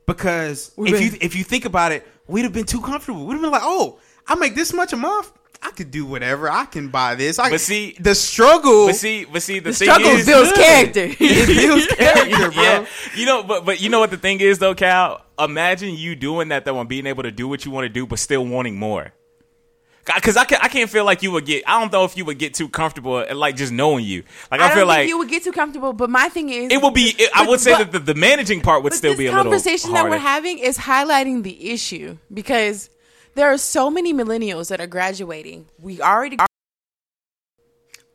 because We've if been- you if you think about it, we'd have been too comfortable. We'd have been like, oh, I make this much a month. I could do whatever. I can buy this. I But see- the struggle. But see, but see, the, The thing struggle is, builds Good. character. it builds character, bro. Yeah, you know, but but you know what the thing is though, Cal. Imagine you doing that though, and being able to do what you want to do, but still wanting more. Because I, can, I can't feel like you would get. I don't know if you would get too comfortable, at, like just knowing you. Like I, I feel like you would get too comfortable. But my thing is, it would be. It, I would say but- that the, the managing part would still be a little bit. The conversation that we're having is highlighting the issue because there are so many millennials that are graduating. We already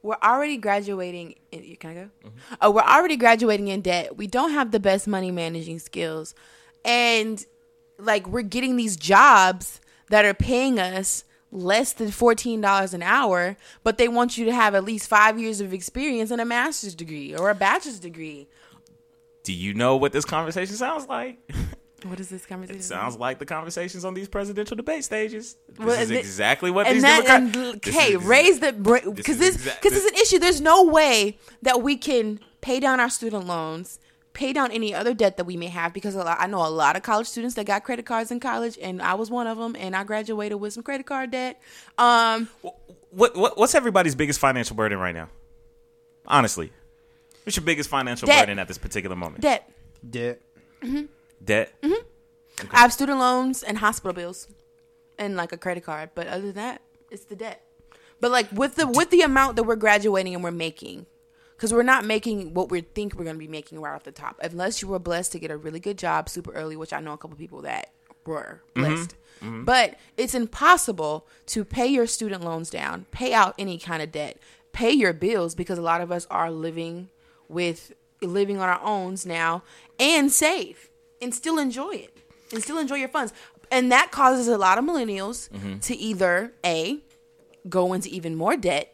we're already graduating. In, can I go? Mm-hmm. Oh, we're already graduating in debt. We don't have the best money managing skills, and like we're getting these jobs that are paying us less than fourteen dollars an hour, but they want you to have at least five years of experience and a master's degree or a bachelor's degree. Do you know what this conversation sounds like? What is this conversation? It sounds like the conversations on these presidential debate stages. This Well, is exactly what these that Democrats. okay, is raise the because this because it's an issue. There's no way that we can pay down our student loans, pay down any other debt that we may have because a lot, I know a lot of college students that got credit cards in college, and I was one of them, and I graduated with some credit card debt. Um, What, what what's everybody's biggest financial burden right now? Honestly, what's your biggest financial Debt. burden at this particular moment? debt. Yeah. Debt. I have student loans and hospital bills, and like a credit card. But other than that, it's the debt. But like with the with the amount that we're graduating and we're making, because we're not making what we think we're going to be making right off the top, unless you were blessed to get a really good job super early, which I know a couple people that were mm-hmm. blessed. Mm-hmm. But it's impossible to pay your student loans down, pay out any kind of debt, pay your bills because a lot of us are living with living on our owns now and save and still enjoy it and still enjoy your funds. And that causes a lot of millennials mm-hmm. to either A, go into even more debt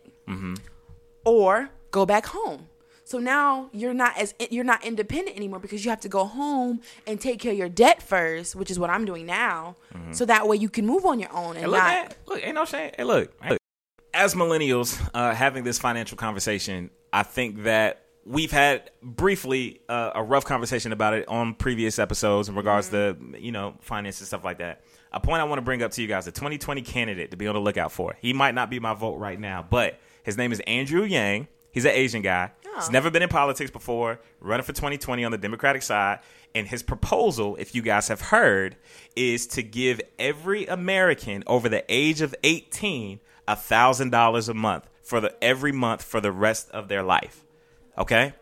or go back home. So now you're not as you're not independent anymore because you have to go home and take care of your debt first, which is what I'm doing now. So that way you can move on your own and Hey, look, not man, look, ain't no shame. Hey, look, look. As millennials uh, having this financial conversation, I think that we've had briefly uh, a rough conversation about it on previous episodes in regards to you know finance and stuff like that. A point I want to bring up to you guys: the 2020 candidate to be on the lookout for. He might not be my vote right now, but his name is Andrew Yang. He's an Asian guy. He's Oh. never been in politics before. Running for 2020 on the Democratic side. And his proposal, if you guys have heard, is to give every American over the age of 18 $1,000 a month for the every month for the rest of their life. Okay,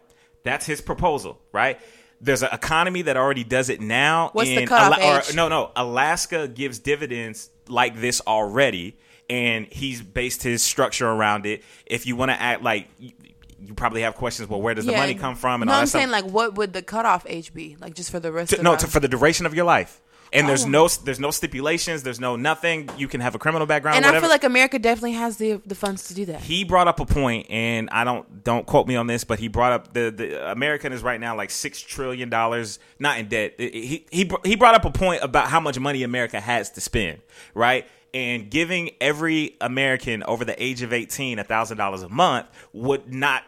that's his proposal, right? There's an economy that already does it now. What's the cutoff Ala- or- no, no, Alaska gives dividends like this already, and he's based his structure around it. If you want to act like you, probably have questions, well, where does the Yeah. money come from? And no, all I'm that saying stuff. like what would the cutoff age be? Like just for the rest To- of no, our- to, for the duration of your life. and there's Oh. no there's no stipulations. There's no nothing. You can have a criminal background. and whatever. I feel like America definitely has the the funds to do that. he brought up a point, and I don't don't quote me on this, but he brought up the the American is right now like six trillion dollars not in debt. He he br- he brought up a point about how much money America has to spend, right? And giving every American over the age of eighteen a thousand dollars a month would not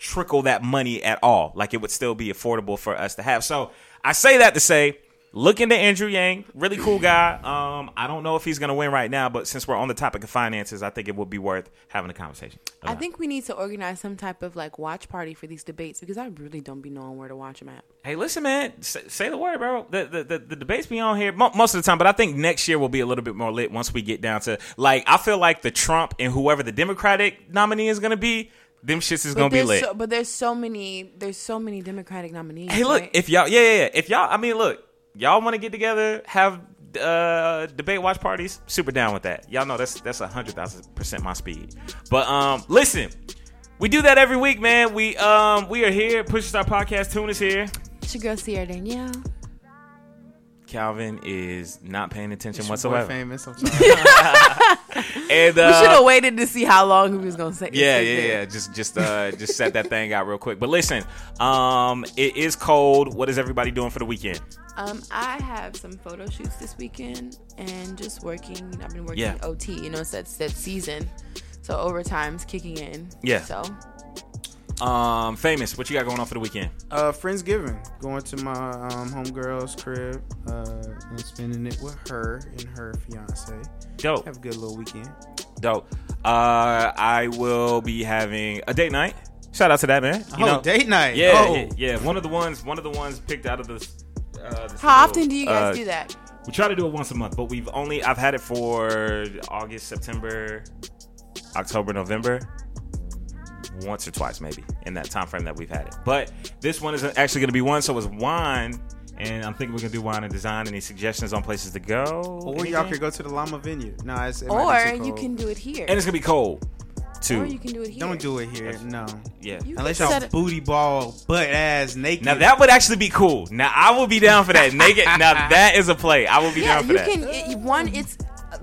trickle that money at all. Like it would still be affordable for us to have. So I say that to say, look into Andrew Yang, really cool guy. Um, I don't know if he's gonna win right now, but since we're on the topic of finances, I think it would be worth having a conversation. I think we need to organize some type of like watch party for these debates because I really don't be knowing where to watch them at. Hey, listen, man, say, say the word, bro. The, the the the debates be on here most of the time, but I think next year will be a little bit more lit once we get down to like I feel like the Trump and whoever the Democratic nominee is gonna be, them shits is But gonna be lit. so, but there's so many there's so many Democratic nominees. Hey, look, right? if y'all, yeah, yeah, yeah. If y'all, I mean, look, y'all want to get together, have uh debate watch parties, super down with that. Y'all know that's that's a hundred thousand percent my speed. But um, listen, we do that every week, man. We um we are here. Push Star Podcast. Tune is here. it's your girl Sierra Danielle. Calvin is not paying attention It's your boy whatsoever. famous. I'm sorry. And we should uh, have waited to see how long he was gonna say. Yeah, say yeah, yeah. Just, just, uh, just set that thing out real quick. But listen, um, it is cold. What is everybody doing for the weekend? Um, I have some photo shoots this weekend and just working. I've been working Yeah. OT. You know, it's that that season, so overtime's kicking in. Yeah. So Um, famous. What you got going on for the weekend? uh, Friendsgiving. Going to my um, homegirl's crib uh, and spending it with her and her fiance. Dope. Have a good little weekend. Dope. Uh, I will be having a date night. Shout out to that man. You oh, know, date night. yeah, oh. yeah, yeah. One of the ones, one of the ones picked out of the. Uh, this how little, often do you guys uh, do that? We try to do it once a month, but we've only I've had it for August, September, October, November. Once or twice, maybe in that time frame that we've had it. But this one is actually going to be one. So it's wine, and I'm thinking we're going to do wine and design. Any suggestions on places to go? Or y'all Anything? could go to the Llama Vineyard. No, it's, it might Or you can do it here. and it's going to be cold too. or you can do it here. Don't do it here. No. yeah. You Unless y'all booty ball, butt ass, naked. Now that would actually be cool. Now I will be down for that. Naked. Now that is a play. I will be yeah, down for you that. can. It, one, it's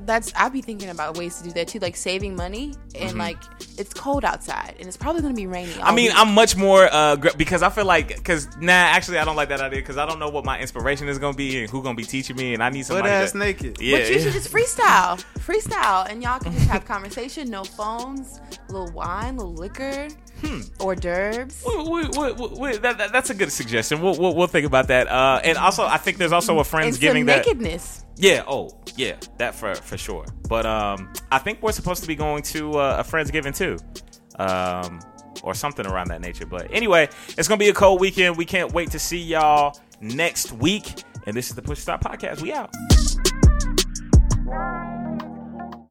that's I'll be thinking about ways to do that too, like saving money and like it's cold outside and it's probably gonna be rainy. Mm-hmm. I mean, I'm much more uh gr- because I feel like because nah, actually I don't like that idea because I don't know what my inspiration is gonna be and who gonna be teaching me and I need butt somebody. ass to, naked. Yeah, But you should just freestyle, freestyle, and y'all can just have conversation, no phones, little wine, little liquor, hors d'oeuvres. We- wait, wait, we- we- that, that- that's a good suggestion. We'll, we'll, we'll think about that. Uh, and also, I think there's also a friends giving that. nakedness. Yeah. Oh, yeah. That for for sure. But um, I think we're supposed to be going to uh, a friendsgiving too, um, or something around that nature. But anyway, it's gonna be a cold weekend. We can't wait to see y'all next week. And this is the Push Stop Podcast. We out.